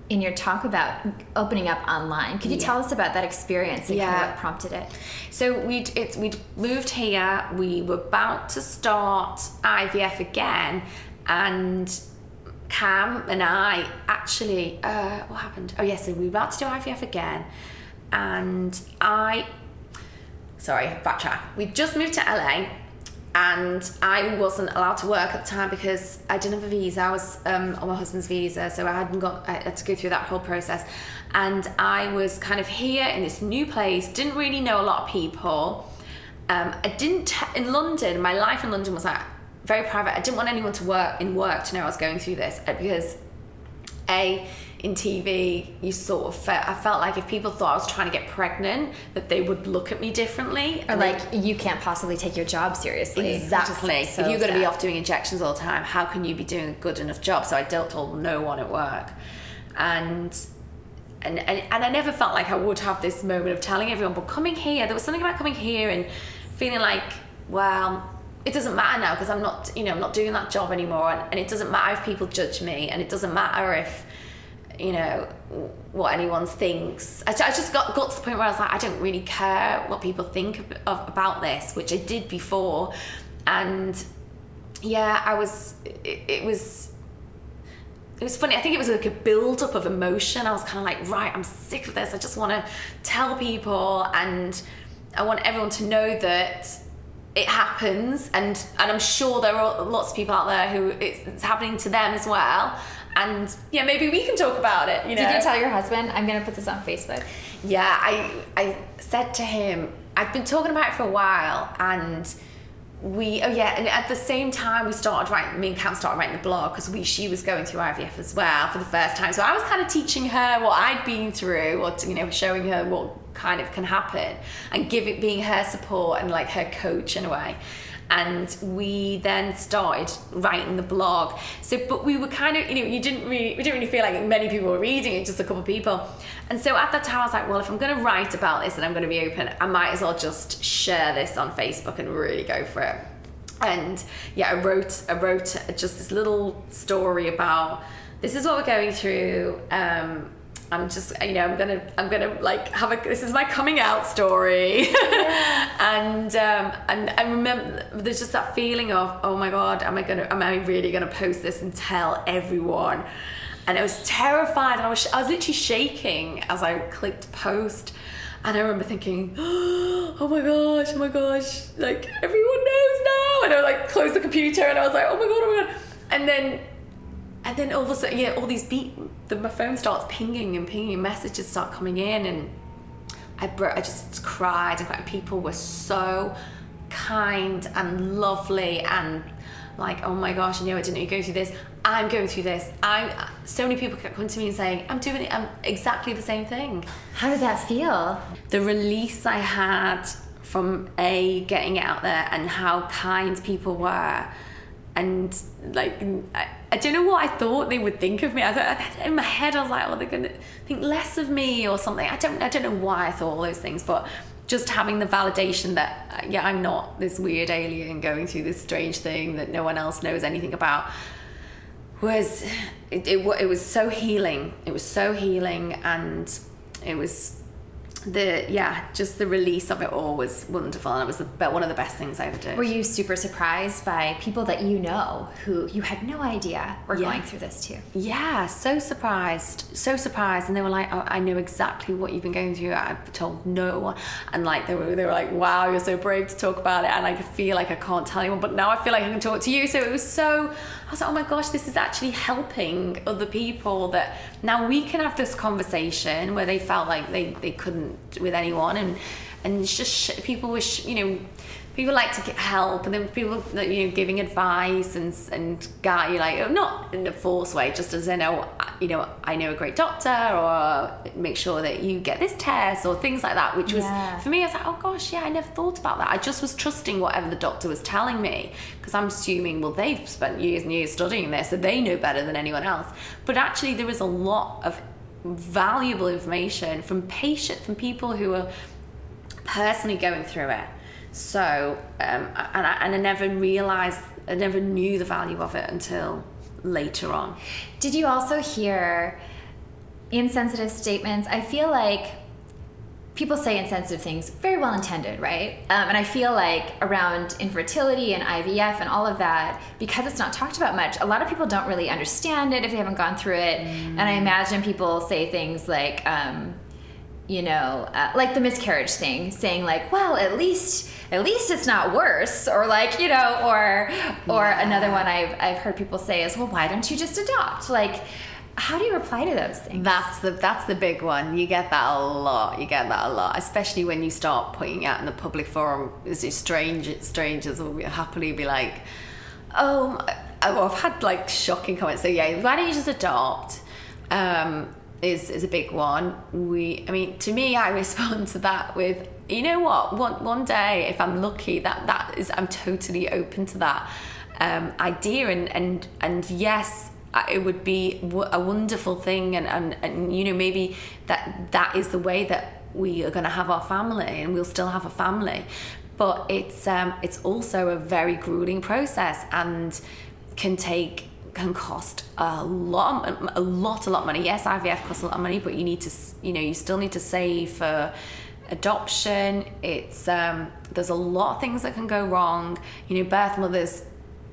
in your talk about opening up online? Could you Yeah. tell us about that experience and kind Yeah. of what prompted it? So we'd it's, we'd moved here. We were about to start IVF again, and Cam and I actually uh, what happened? Oh yes, so we were about to do IVF again, and I sorry backtrack. We just moved to LA. And I wasn't allowed to work at the time because I didn't have a visa. I was um, on my husband's visa, so I hadn't got. I had to go through that whole process, and I was kind of here in this new place. Didn't really know a lot of people. Um, I didn't in London. My life in London was like very private. I didn't want anyone to work in work to know I was going through this because a in TV, you sort of felt, I felt like if people thought I was trying to get pregnant, that they would look at me differently. Or like, you can't possibly take your job seriously. Exactly. So if you're going to be off doing injections all the time, how can you be doing a good enough job? So I dealt told no one at work. And and, and, and I never felt like I would have this moment of telling everyone, but coming here, there was something about coming here and feeling like, well, it doesn't matter now because I'm not, you know, I'm not doing that job anymore, and, and it doesn't matter if people judge me, and it doesn't matter if you know what anyone thinks. I, just got, got to the point where I was like I don't really care what people think of, of, about this which I did before. And yeah I was it, it, was it was funny. I think it was like a build up of emotion. I was kind of like right I'm sick of this. I just want to tell people and I want everyone to know that it happens. And and I'm sure there are lots of people out there who it's happening to them as well and yeah, maybe we can talk about it. You know. Did you tell your husband? I'm gonna put this on Facebook. Yeah, I I said to him, I've been talking about it for a while, and we oh yeah, and at the same time we started writing. Me and Cam started writing the blog because we she was going through IVF as well for the first time. So I was kind of teaching her what I'd been through, or you know, showing her what kind of can happen, and giving being her support and like her coach in a way and we then started writing the blog. So but we were kind of you know you didn't really we didn't really feel like many people were reading it just a couple of people. And so at that time i was like well if i'm going to write about this and i'm going to be open i might as well just share this on facebook and really go for it. And yeah i wrote i wrote just this little story about this is what we're going through um, I'm just you know I'm gonna I'm gonna like have a this is my coming out story. Yeah. and um, and I remember there's just that feeling of oh my god am I gonna am I really gonna post this and tell everyone? And I was terrified and I was I was literally shaking as I clicked post. And I remember thinking oh my gosh oh my gosh like everyone knows now. And I like closed the computer and I was like oh my god oh my god. And then and then all of a sudden, yeah, all these beat, the, my phone starts pinging and pinging, messages start coming in, and I, bro- I just cried. And people were so kind and lovely, and like, oh my gosh, you know, I didn't know you go through this. I'm going through this. I'm. So many people kept coming to me and saying, I'm doing it. I'm exactly the same thing. How did that feel? The release I had from a getting it out there and how kind people were and like I, I, don't know what I thought they would think of me. I thought in my head I was like, oh, they're gonna think less of me or something. I don't I don't know why I thought all those things, but just having the validation that uh, yeah, I'm not this weird alien going through this strange thing that no one else knows anything about was it, it, it was so healing. It was so healing and it was the yeah just the release of it all was wonderful and it was the, one of the best things i ever did. Were you super surprised by people that you know who you had no idea were yeah. going through this too? Yeah so surprised so surprised and they were like oh, i know exactly what you've been going through i've told no one. And like they were they were like wow you're so brave to talk about it and i feel like i can't tell anyone but now i feel like i can talk to you so it was so I was like, oh my gosh, this is actually helping other people that now we can have this conversation where they felt like they, they couldn't with anyone. And and it's just people wish you know people like to get help and then people that you know giving advice and and guy you like oh, not in a forced way just as oh, I know you know I know a great doctor or make sure that you get this test or things like that which was yeah. for me I was like oh gosh yeah I never thought about that. I just was trusting whatever the doctor was telling me because I'm assuming well they've spent years and years studying this so they know better than anyone else. But actually there is a lot of valuable information from patient from people who are personally going through it so, um, and, I, and I never realized, I never knew the value of it until later on. Did you also hear insensitive statements? I feel like people say insensitive things, very well intended, right? Um, and I feel like around infertility and IVF and all of that, because it's not talked about much, a lot of people don't really understand it if they haven't gone through it. Mm. And I imagine people say things like, um, you know, uh, like the miscarriage thing, saying like, well, at least at least it's not worse, or like you know, or or yeah. another one I've I've heard people say is, well, why don't you just adopt? Like, how do you reply to those things? That's the that's the big one. You get that a lot. You get that a lot, especially when you start putting out in the public forum. Is it strange strangers will happily be like Oh, oh, I've had like shocking comments. So yeah, why don't you just adopt? Um, is is a big one. We, I mean, to me, I respond to that with, you know what? One one day, if I'm lucky, that that is, I'm totally open to that um, idea, and and and yes, it would be a wonderful thing, and and and you know maybe that that is the way that we are going to have our family, and we'll still have a family, but it's um, it's also a very grueling process and can take can cost a lot, a lot, a lot of money. Yes, IVF costs a lot of money, but you need to, you know, you still need to save for adoption. It's um, there's a lot of things that can go wrong. You know, birth mothers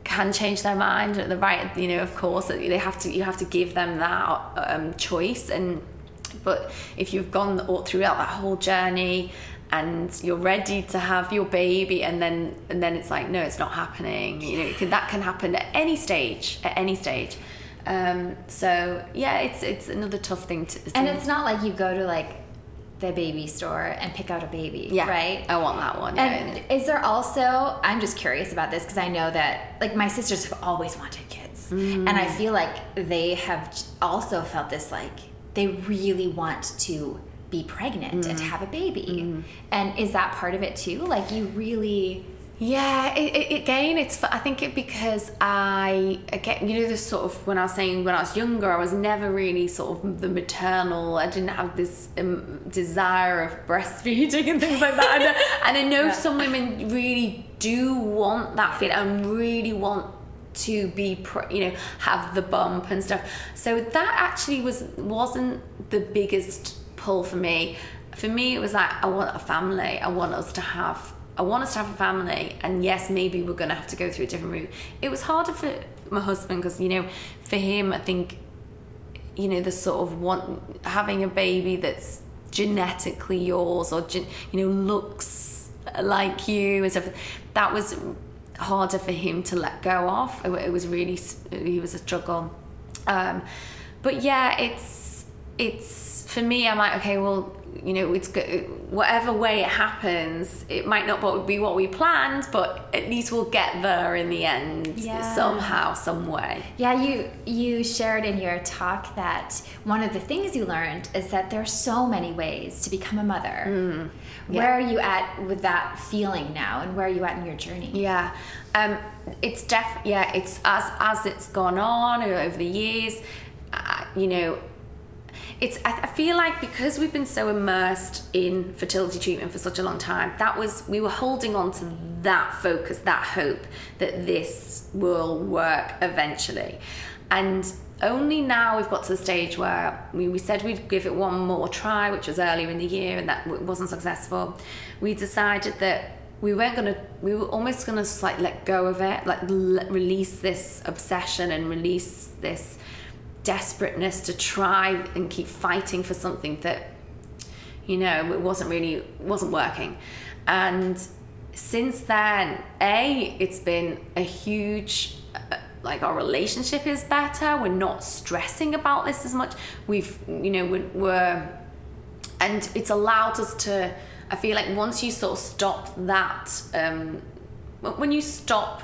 can change their mind at the right. You know, of course, they have to. You have to give them that um, choice. And but if you've gone all throughout that whole journey and you're ready to have your baby and then and then it's like no it's not happening you know can, that can happen at any stage at any stage um, so yeah it's it's another tough thing to, and it's not like you go to like the baby store and pick out a baby yeah right i want that one and yeah. is there also i'm just curious about this because i know that like my sisters have always wanted kids mm. and i feel like they have also felt this like they really want to be pregnant mm. and have a baby. Mm. And is that part of it too? Like you really yeah, it, it, again, it's I think it because I again, you know, this sort of when I was saying when I was younger, I was never really sort of the maternal. I didn't have this um, desire of breastfeeding and things like that. and, and I know yeah. some women really do want that fit and really want to be you know have the bump and stuff so that actually was wasn't the biggest pull for me. For me, it was like, I want a family. I want us to have, I want us to have a family. And yes, maybe we're going to have to go through a different route. It was harder for my husband because, you know, for him, I think, you know, the sort of want, having a baby that's genetically yours or, you know, looks like you and stuff, that was harder for him to let go of. It, was really, he was a struggle. Um, but yeah, it's, it's, for me, I'm like, okay, well, you know, it's. Whatever way it happens, it might not be what we planned, but at least we'll get there in the end yeah. somehow, some way. Yeah, you you shared in your talk that one of the things you learned is that there are so many ways to become a mother. Mm. Yeah. Where are you at with that feeling now, and where are you at in your journey? Yeah, um, it's def. Yeah, it's as as it's gone on over the years. Uh, you know, it's I feel like because we've been so immersed in fertility treatment for such a long time, that was we were holding on to that focus, that hope that this will work eventually. And only now we've got to the stage where we, we said we'd give it one more try, which was earlier in the year, and that wasn't successful. We decided that we weren't gonna we were almost gonna like let go of it like release this obsession and release this desperateness to try and keep fighting for something that you know it wasn't really wasn't working. And since then a it's been a huge uh, like our relationship is better. We're not stressing about this as much. We've you know we're, we're and it's allowed us to i feel like once you sort of stop that um when you stop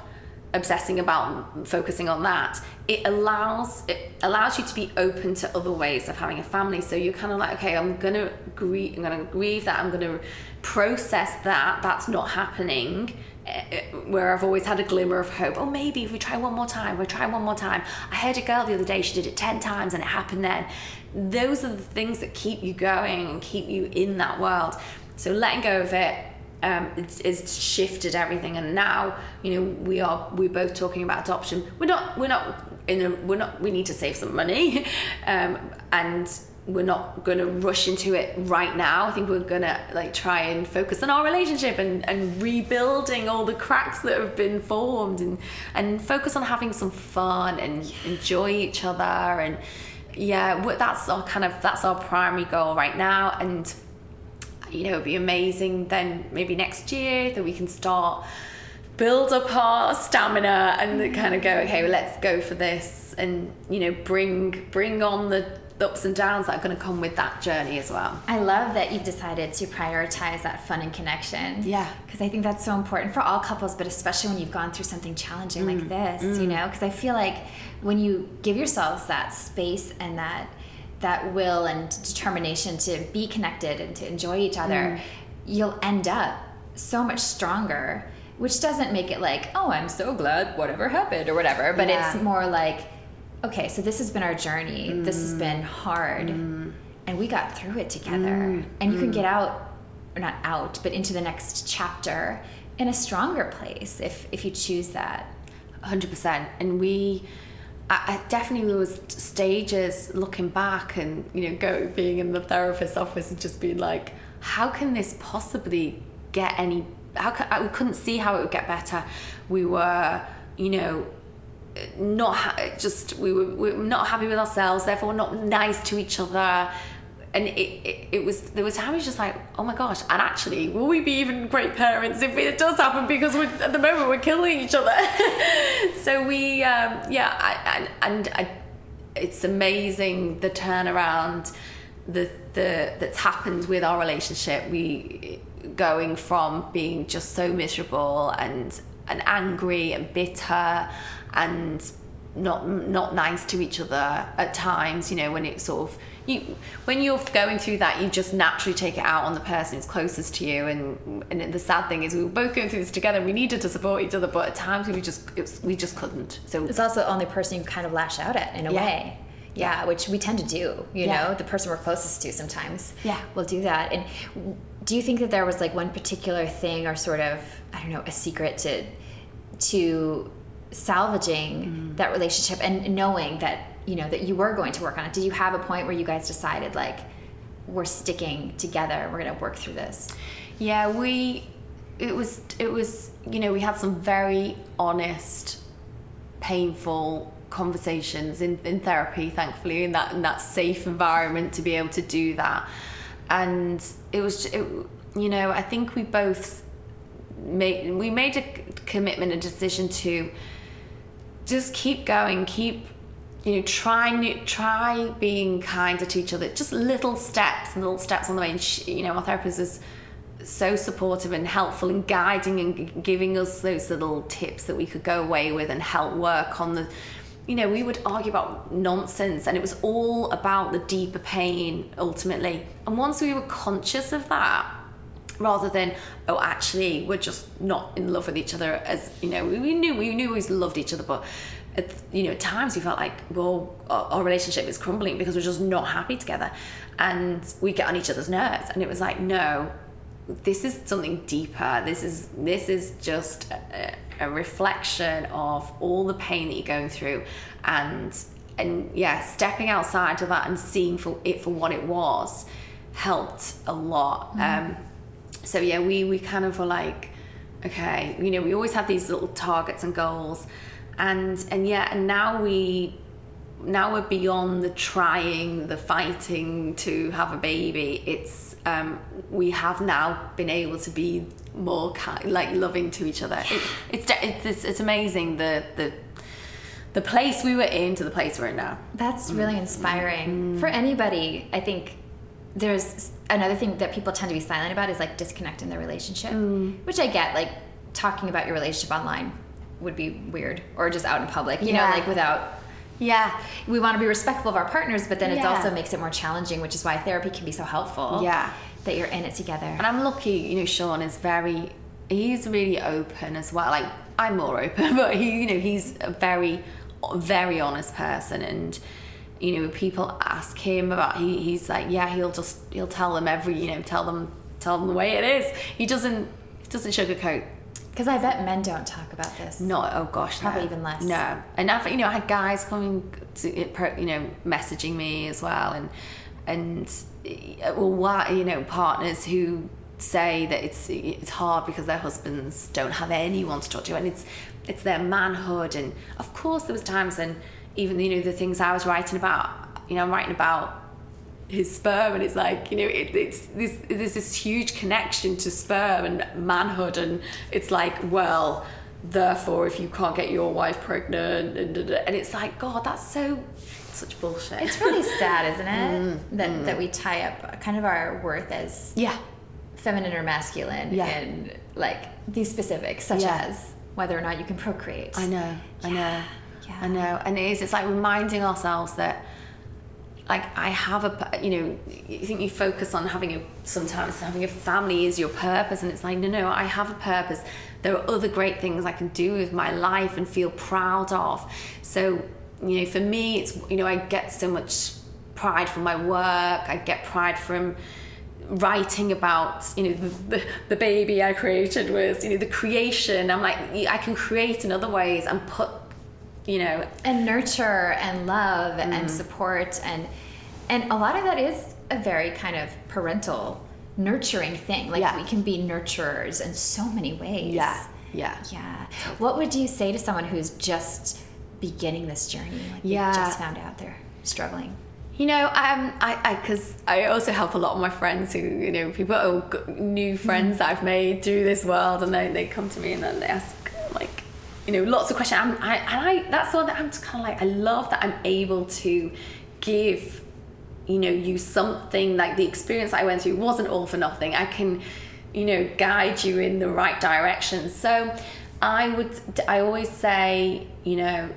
obsessing about focusing on that it allows it allows you to be open to other ways of having a family so you're kind of like okay i'm gonna grieve i'm gonna grieve that i'm gonna process that that's not happening eh, eh, where I've always had a glimmer of hope. Oh, maybe if we try one more time, we try one more time. I heard a girl the other day, she did it 10 times and it happened then. Those are the things that keep you going and keep you in that world. So letting go of it, um, it's, it's, shifted everything and now you know we are we're both talking about adoption we're not we're not in a we're not we need to save some money um, and we're not going to rush into it right now. I think we're going to like try and focus on our relationship and, and rebuilding all the cracks that have been formed and and focus on having some fun and enjoy each other. And yeah that's our kind of that's our primary goal right now. And you know, it'd be amazing then maybe next year that we can start build up our stamina and kind of go, okay, well, let's go for this and, you know, bring bring on the ups and downs that are going to come with that journey as well. I love that you've decided to prioritize that fun and connection. Yeah. Because I think that's so important for all couples, but especially when you've gone through something challenging Mm. like this, you know? Because I feel like when you give yourselves that space and that that will and determination to be connected and to enjoy each other, Mm. you'll end up so much stronger. Which doesn't make it like, oh, I'm so glad whatever happened or whatever, but Yeah. it's more like, okay, so this has been our journey. This has been Mm. hard, mm. and we got through it together. Mm. And you can get mm. out, or not out, but into the next chapter in a stronger place if if you choose that. hundred percent. And we, I, I definitely there was stages looking back, and you know, go being in the therapist's office and just being like, how can this possibly get any? How I, we couldn't see how it would get better. We were, you know. Not ha- just we were, we were not happy with ourselves, therefore not nice to each other, and it, it, it was there was times just like oh my gosh and actually will we be even great parents if it does happen because at the moment we're killing each other so we um, yeah I, and, and I, it's amazing the turnaround the, the that's happened with our relationship we going from being just so miserable and and angry and bitter and not not nice to each other at times you know when it's sort of you when you're going through that you just naturally take it out on the person who's closest to you and and the sad thing is we were both going through this together we needed to support each other but at times we just it was, we just couldn't so It's also the only person you kind of lash out at in a Yeah. way. Yeah, which we tend to do, you Yeah. know, the person we're closest to sometimes. Yeah. We'll do that. And do you think that there was like one particular thing or sort of, I don't know, a secret to to salvaging mm. that relationship and knowing that, you know, that you were going to work on it? Did you have a point where you guys decided like we're sticking together, we're going to work through this? Yeah, we it was it was you know we had some very honest, painful conversations in, in therapy, thankfully, in that in that safe environment to be able to do that, and it was it, you know I think we both made we made a commitment, a decision to just keep going, keep you know try new, try being kinder to each other. Just little steps, little steps on the way. And she, you know, our therapist is so supportive and helpful and guiding and giving us those little tips that we could go away with and help work on the. You know, we would argue about nonsense, and it was all about the deeper pain ultimately. And once we were conscious of that, rather than oh actually we're just not in love with each other as you know we, knew we knew we loved each other but at, you know at times we felt like well our, our relationship is crumbling because we're just not happy together and we get on each other's nerves and it was like no this is something deeper. This is this is just a, a reflection of all the pain that you're going through and and yeah stepping outside of that and seeing for it for what it was helped a lot. Um so yeah we we kind of were like okay you know we always had these little targets and goals and and yeah and now we now we're beyond the trying the fighting to have a baby. It's um we have now been able to be more kind like loving to each other it, it's, it's it's it's amazing the the the place we were in to the place we're in now That's mm. really inspiring mm. for anybody. I think there's another thing that people tend to be silent about is like disconnecting their relationship, mm. which I get. Like talking about your relationship online would be weird, or just out in public. You Yeah. know, like without. Yeah We want to be respectful of our partners, but then it Yeah. also makes it more challenging, which is why therapy can be so helpful. Yeah. that you're in it together. And I'm lucky, you know, Sean is very, he's really open as well. Like, I'm more open, but he, you know, he's a very, very honest person. And, you know, people ask him about, he, he's like, yeah, he'll just, he'll tell them every, you know, tell them, tell them the way it is. He doesn't, he doesn't sugarcoat. Because I bet men don't talk about this. Not, oh gosh, Probably no. even less. No. And I've, you know, I had guys coming to, you know, messaging me as well. And, and, well, why, you know, partners who say that it's it's hard because their husbands don't have anyone to talk to and it's it's their manhood and of course there was times and even you know the things I was writing about you know I'm writing about his sperm and it's like you know it, it's this there's this huge connection to sperm and manhood and it's like well therefore, if you can't get your wife pregnant, and, and it's like, God, that's so such bullshit. It's really sad, isn't it? Mm, that mm. that we tie up kind of our worth as yeah feminine or masculine yeah. in like these specifics, such yeah. as whether or not you can procreate. I know, yeah. I know, yeah. I know, and it is. It's like reminding ourselves that like I have a you know you think you focus on having a sometimes having a family is your purpose and it's like no no I have a purpose. There are other great things I can do with my life and feel proud of. So you know for me it's you know I get so much pride from my work. I get pride from writing about you know the, the baby I created was you know the creation. I'm like I can create in other ways and put you know. And nurture and love mm. and support and and a lot of that is a very kind of parental nurturing thing. Like yeah. we can be nurturers in so many ways. Yeah. Yeah. Yeah. What would you say to someone who's just beginning this journey? Like yeah. just found out they're struggling. You know, um, I because I, I, also help a lot of my friends who, you know, people, oh, new friends that I've made through this world, and they, they come to me and then they ask you know, lots of questions. I'm, I, and I that's one that I'm kind of like, I love that I'm able to give, you know, you something like the experience I went through wasn't all for nothing. I can, you know, guide you in the right direction. So, I would, I always say, you know,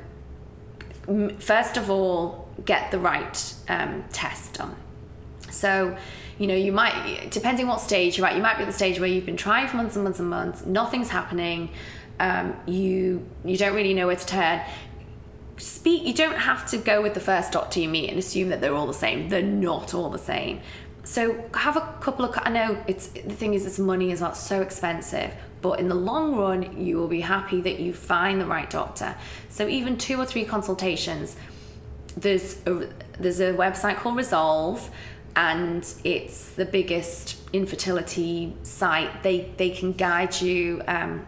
first of all get the right um, test done. So, you know, you might, depending what stage you're at, you might be at the stage where you've been trying for months and months and months, nothing's happening, um, you you don't really know where to turn. Speak. You don't have to go with the first doctor you meet and assume that they're all the same. They're not all the same. So have a couple of. I know it's the thing is, it's money is not so expensive, but in the long run, you will be happy that you find the right doctor. So even two or three consultations there's a, there's a website called Resolve, and it's the biggest infertility site. They they can guide you. Um,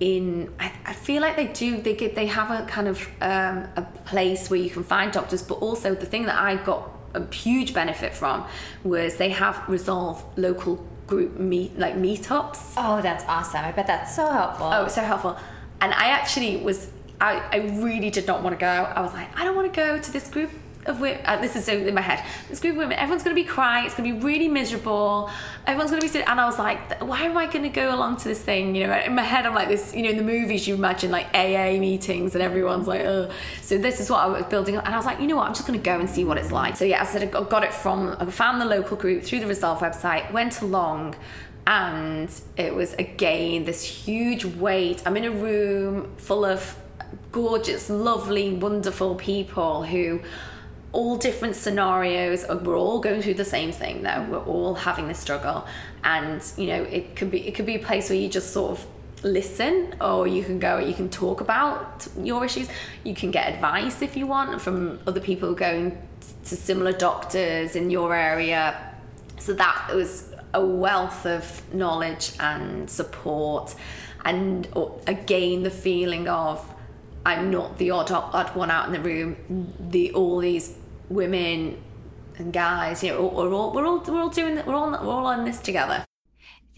in I, I, feel like they do they get they have a kind of um, a place where you can find doctors but also the thing that I got a huge benefit from was they have resolve local group meet like meetups. Oh that's awesome. I bet that's so helpful. Oh so helpful. And I actually was I, I really did not want to go. I was like, I don't want to go to this group of women. Uh, this is in my head. This group of women, everyone's going to be crying. It's going to be really miserable. Everyone's going to be sitting. And I was like, why am I going to go along to this thing? You know, in my head, I'm like this. You know, in the movies, you imagine like AA meetings and everyone's like, oh. So this is what I was building up. And I was like, you know what? I'm just going to go and see what it's like. So yeah, I said I got it from. I found the local group through the Resolve website. Went along and it was again this huge weight. I'm in a room full of gorgeous, lovely, wonderful people who all different scenarios and we're all going through the same thing though. We're all having this struggle. And you know it could be it could be a place where you just sort of listen or you can go you can talk about your issues. You can get advice if you want from other people going to similar doctors in your area. So that was a wealth of knowledge and support. And uh, again the feeling of I'm not the odd odd one out in the room. The all these women and guys, you know, we're all we're all we're all doing we're all we're all on this together.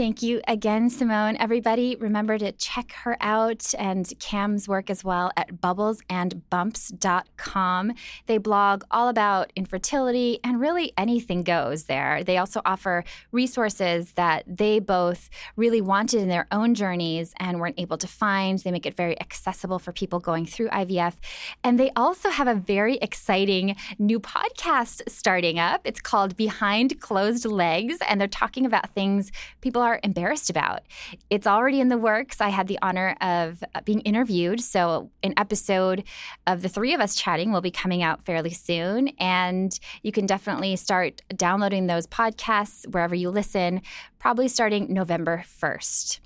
Thank you again, Simone. Everybody, remember to check her out and Cam's work as well at bubblesandbumps.com. They blog all about infertility and really anything goes there. They also offer resources that they both really wanted in their own journeys and weren't able to find. They make it very accessible for people going through IVF. And they also have a very exciting new podcast starting up. It's called Behind Closed Legs, and they're talking about things people are are embarrassed about. It's already in the works. I had the honor of uh, being interviewed. So, an episode of the three of us chatting will be coming out fairly soon. And you can definitely start downloading those podcasts wherever you listen, probably starting November 1st.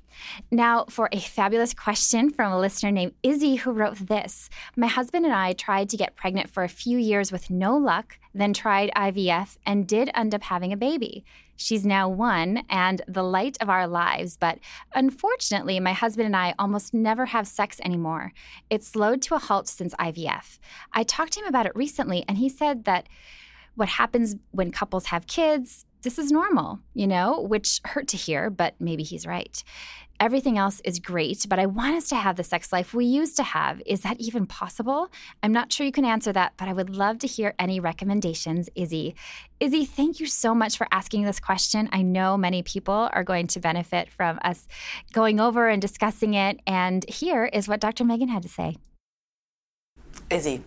Now, for a fabulous question from a listener named Izzy who wrote this My husband and I tried to get pregnant for a few years with no luck, then tried IVF and did end up having a baby. She's now one and the light of our lives, but unfortunately, my husband and I almost never have sex anymore. It's slowed to a halt since IVF. I talked to him about it recently, and he said that what happens when couples have kids, this is normal, you know, which hurt to hear, but maybe he's right. Everything else is great, but I want us to have the sex life we used to have. Is that even possible? I'm not sure you can answer that, but I would love to hear any recommendations, Izzy. Izzy, thank you so much for asking this question. I know many people are going to benefit from us going over and discussing it. And here is what Dr. Megan had to say. Izzy,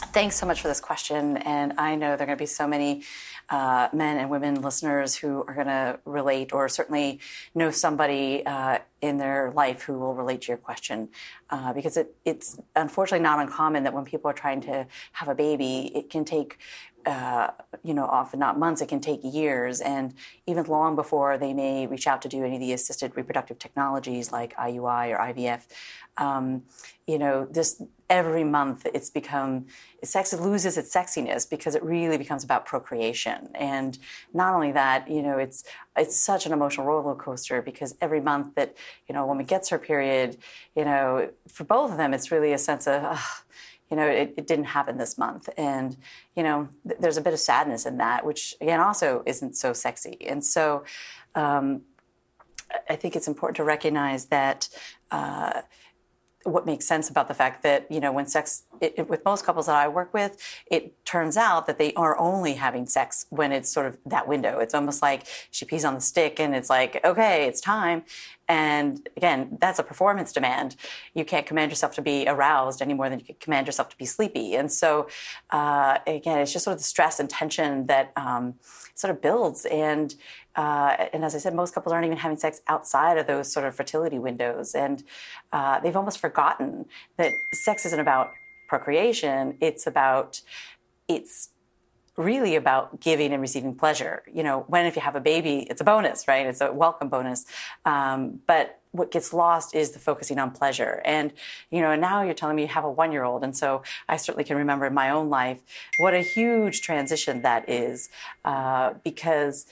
thanks so much for this question. And I know there are going to be so many uh, men and women listeners who are going to relate or certainly know somebody uh, in their life who will relate to your question. Uh, because it, it's unfortunately not uncommon that when people are trying to have a baby, it can take uh, you know, often not months, it can take years, and even long before they may reach out to do any of the assisted reproductive technologies like IUI or IVF. Um, you know, this every month it's become sex loses its sexiness because it really becomes about procreation, and not only that, you know, it's it's such an emotional roller coaster because every month that you know a woman gets her period, you know, for both of them, it's really a sense of you know, it, it, didn't happen this month. And, you know, th- there's a bit of sadness in that, which again also isn't so sexy. And so um, I think it's important to recognize that. Uh, what makes sense about the fact that you know when sex it, it, with most couples that I work with, it turns out that they are only having sex when it's sort of that window. It's almost like she pees on the stick and it's like okay, it's time. And again, that's a performance demand. You can't command yourself to be aroused any more than you can command yourself to be sleepy. And so uh, again, it's just sort of the stress and tension that um, sort of builds and uh, and as I said, most couples aren't even having sex outside of those sort of fertility windows. And uh, they've almost forgotten that sex isn't about procreation, it's about, it's really about giving and receiving pleasure. You know, when if you have a baby, it's a bonus, right? It's a welcome bonus. Um, but what gets lost is the focusing on pleasure. And, you know, now you're telling me you have a one year old. And so I certainly can remember in my own life what a huge transition that is uh, because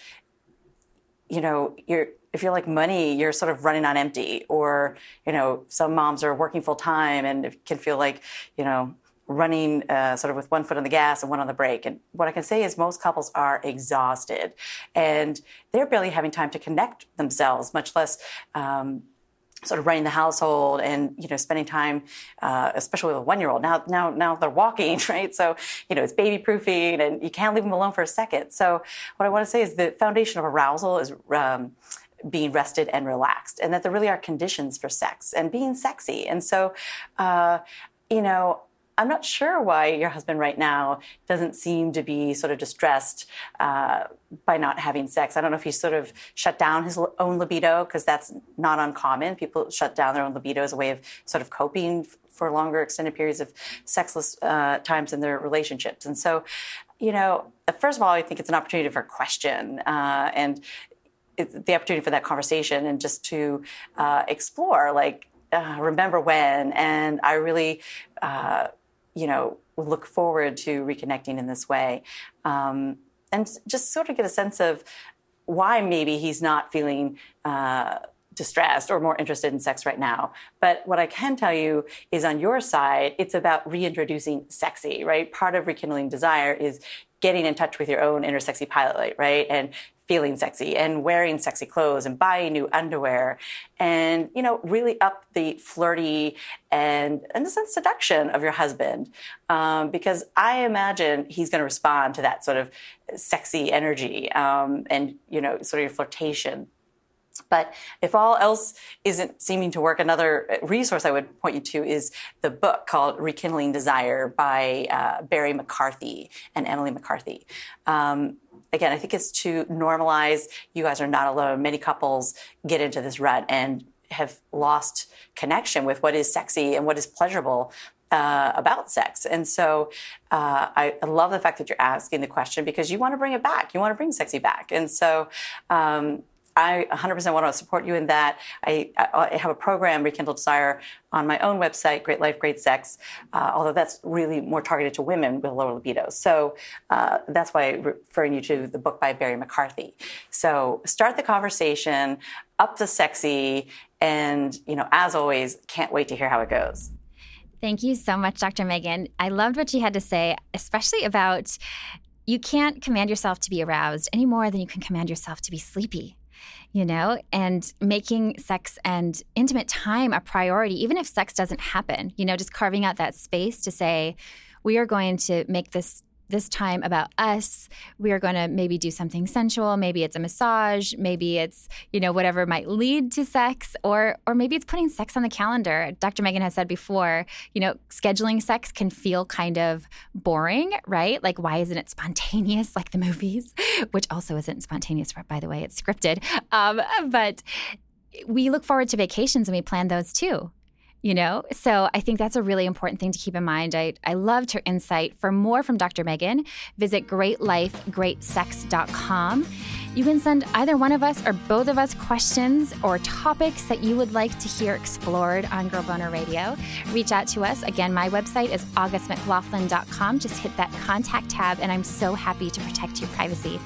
you know, you're if you're like money, you're sort of running on empty, or you know, some moms are working full time and can feel like you know running uh, sort of with one foot on the gas and one on the brake. And what I can say is most couples are exhausted and they're barely having time to connect themselves, much less um, sort of running the household and you know spending time uh, especially with a one year old now now now they're walking right? So you know it's baby proofing and you can't leave them alone for a second. So what i want to say is the foundation of arousal is um, being rested and relaxed and that there really are conditions for sex and being sexy. And so uh, you know I'm not sure why your husband right now doesn't seem to be sort of distressed uh, by not having sex. I don't know if he's sort of shut down his own libido because that's not uncommon. People shut down their own libido as a way of sort of coping for longer extended periods of sexless uh, times in their relationships. And so, you know, first of all, I think it's an opportunity for a question uh, and the opportunity for that conversation and just to uh, explore, like, uh, remember when. And I really uh, you know, look forward to reconnecting in this way. Um, and just sort of get a sense of why maybe he's not feeling uh, distressed or more interested in sex right now. But what I can tell you is on your side, it's about reintroducing sexy, right? Part of rekindling desire is getting in touch with your own inner sexy pilot light, right? And feeling sexy and wearing sexy clothes and buying new underwear and you know really up the flirty and in a sense seduction of your husband um, because i imagine he's going to respond to that sort of sexy energy um, and you know sort of your flirtation but if all else isn't seeming to work, another resource I would point you to is the book called Rekindling Desire by uh, Barry McCarthy and Emily McCarthy. Um, again, I think it's to normalize you guys are not alone. Many couples get into this rut and have lost connection with what is sexy and what is pleasurable uh, about sex. And so uh, I, I, love the fact that you're asking the question because you want to bring it back. You want to bring sexy back. And so um, I 100% want to support you in that. I, I, have a program, Rekindle Desire, on my own website, Great Life, Great Sex, uh, although that's really more targeted to women with lower libido. So uh, that's why I'm referring you to the book by Barry McCarthy. So start the conversation, up the sexy, and, you know, as always, can't wait to hear how it goes. Thank you so much, Dr. Megan. I loved what you had to say, especially about you can't command yourself to be aroused any more than you can command yourself to be sleepy. You know, and making sex and intimate time a priority, even if sex doesn't happen, you know, just carving out that space to say, we are going to make this this time about us. We are going to maybe do something sensual. Maybe it's a massage. Maybe it's you know whatever might lead to sex, or or maybe it's putting sex on the calendar. Dr. Megan has said before, you know, scheduling sex can feel kind of boring, right? Like why isn't it spontaneous like the movies, which also isn't spontaneous, by the way. It's scripted, um, but we look forward to vacations and we plan those too you know? So i think that's a really important thing to keep in mind. I, I loved her insight. For more from dr megan visit greatlifegreatsex.com you can send either one of us or both of us questions or topics that you would like to hear explored on girl boner radio. Reach out to us. Again my website is augustmclaughlin.com just hit that contact tab and i'm so happy to protect your privacy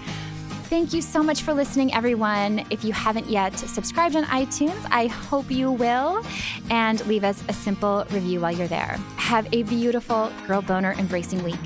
Thank you so much for listening, everyone. If you haven't yet subscribed on iTunes, I hope you will. And leave us a simple review while you're there. Have a beautiful Girl Boner embracing week.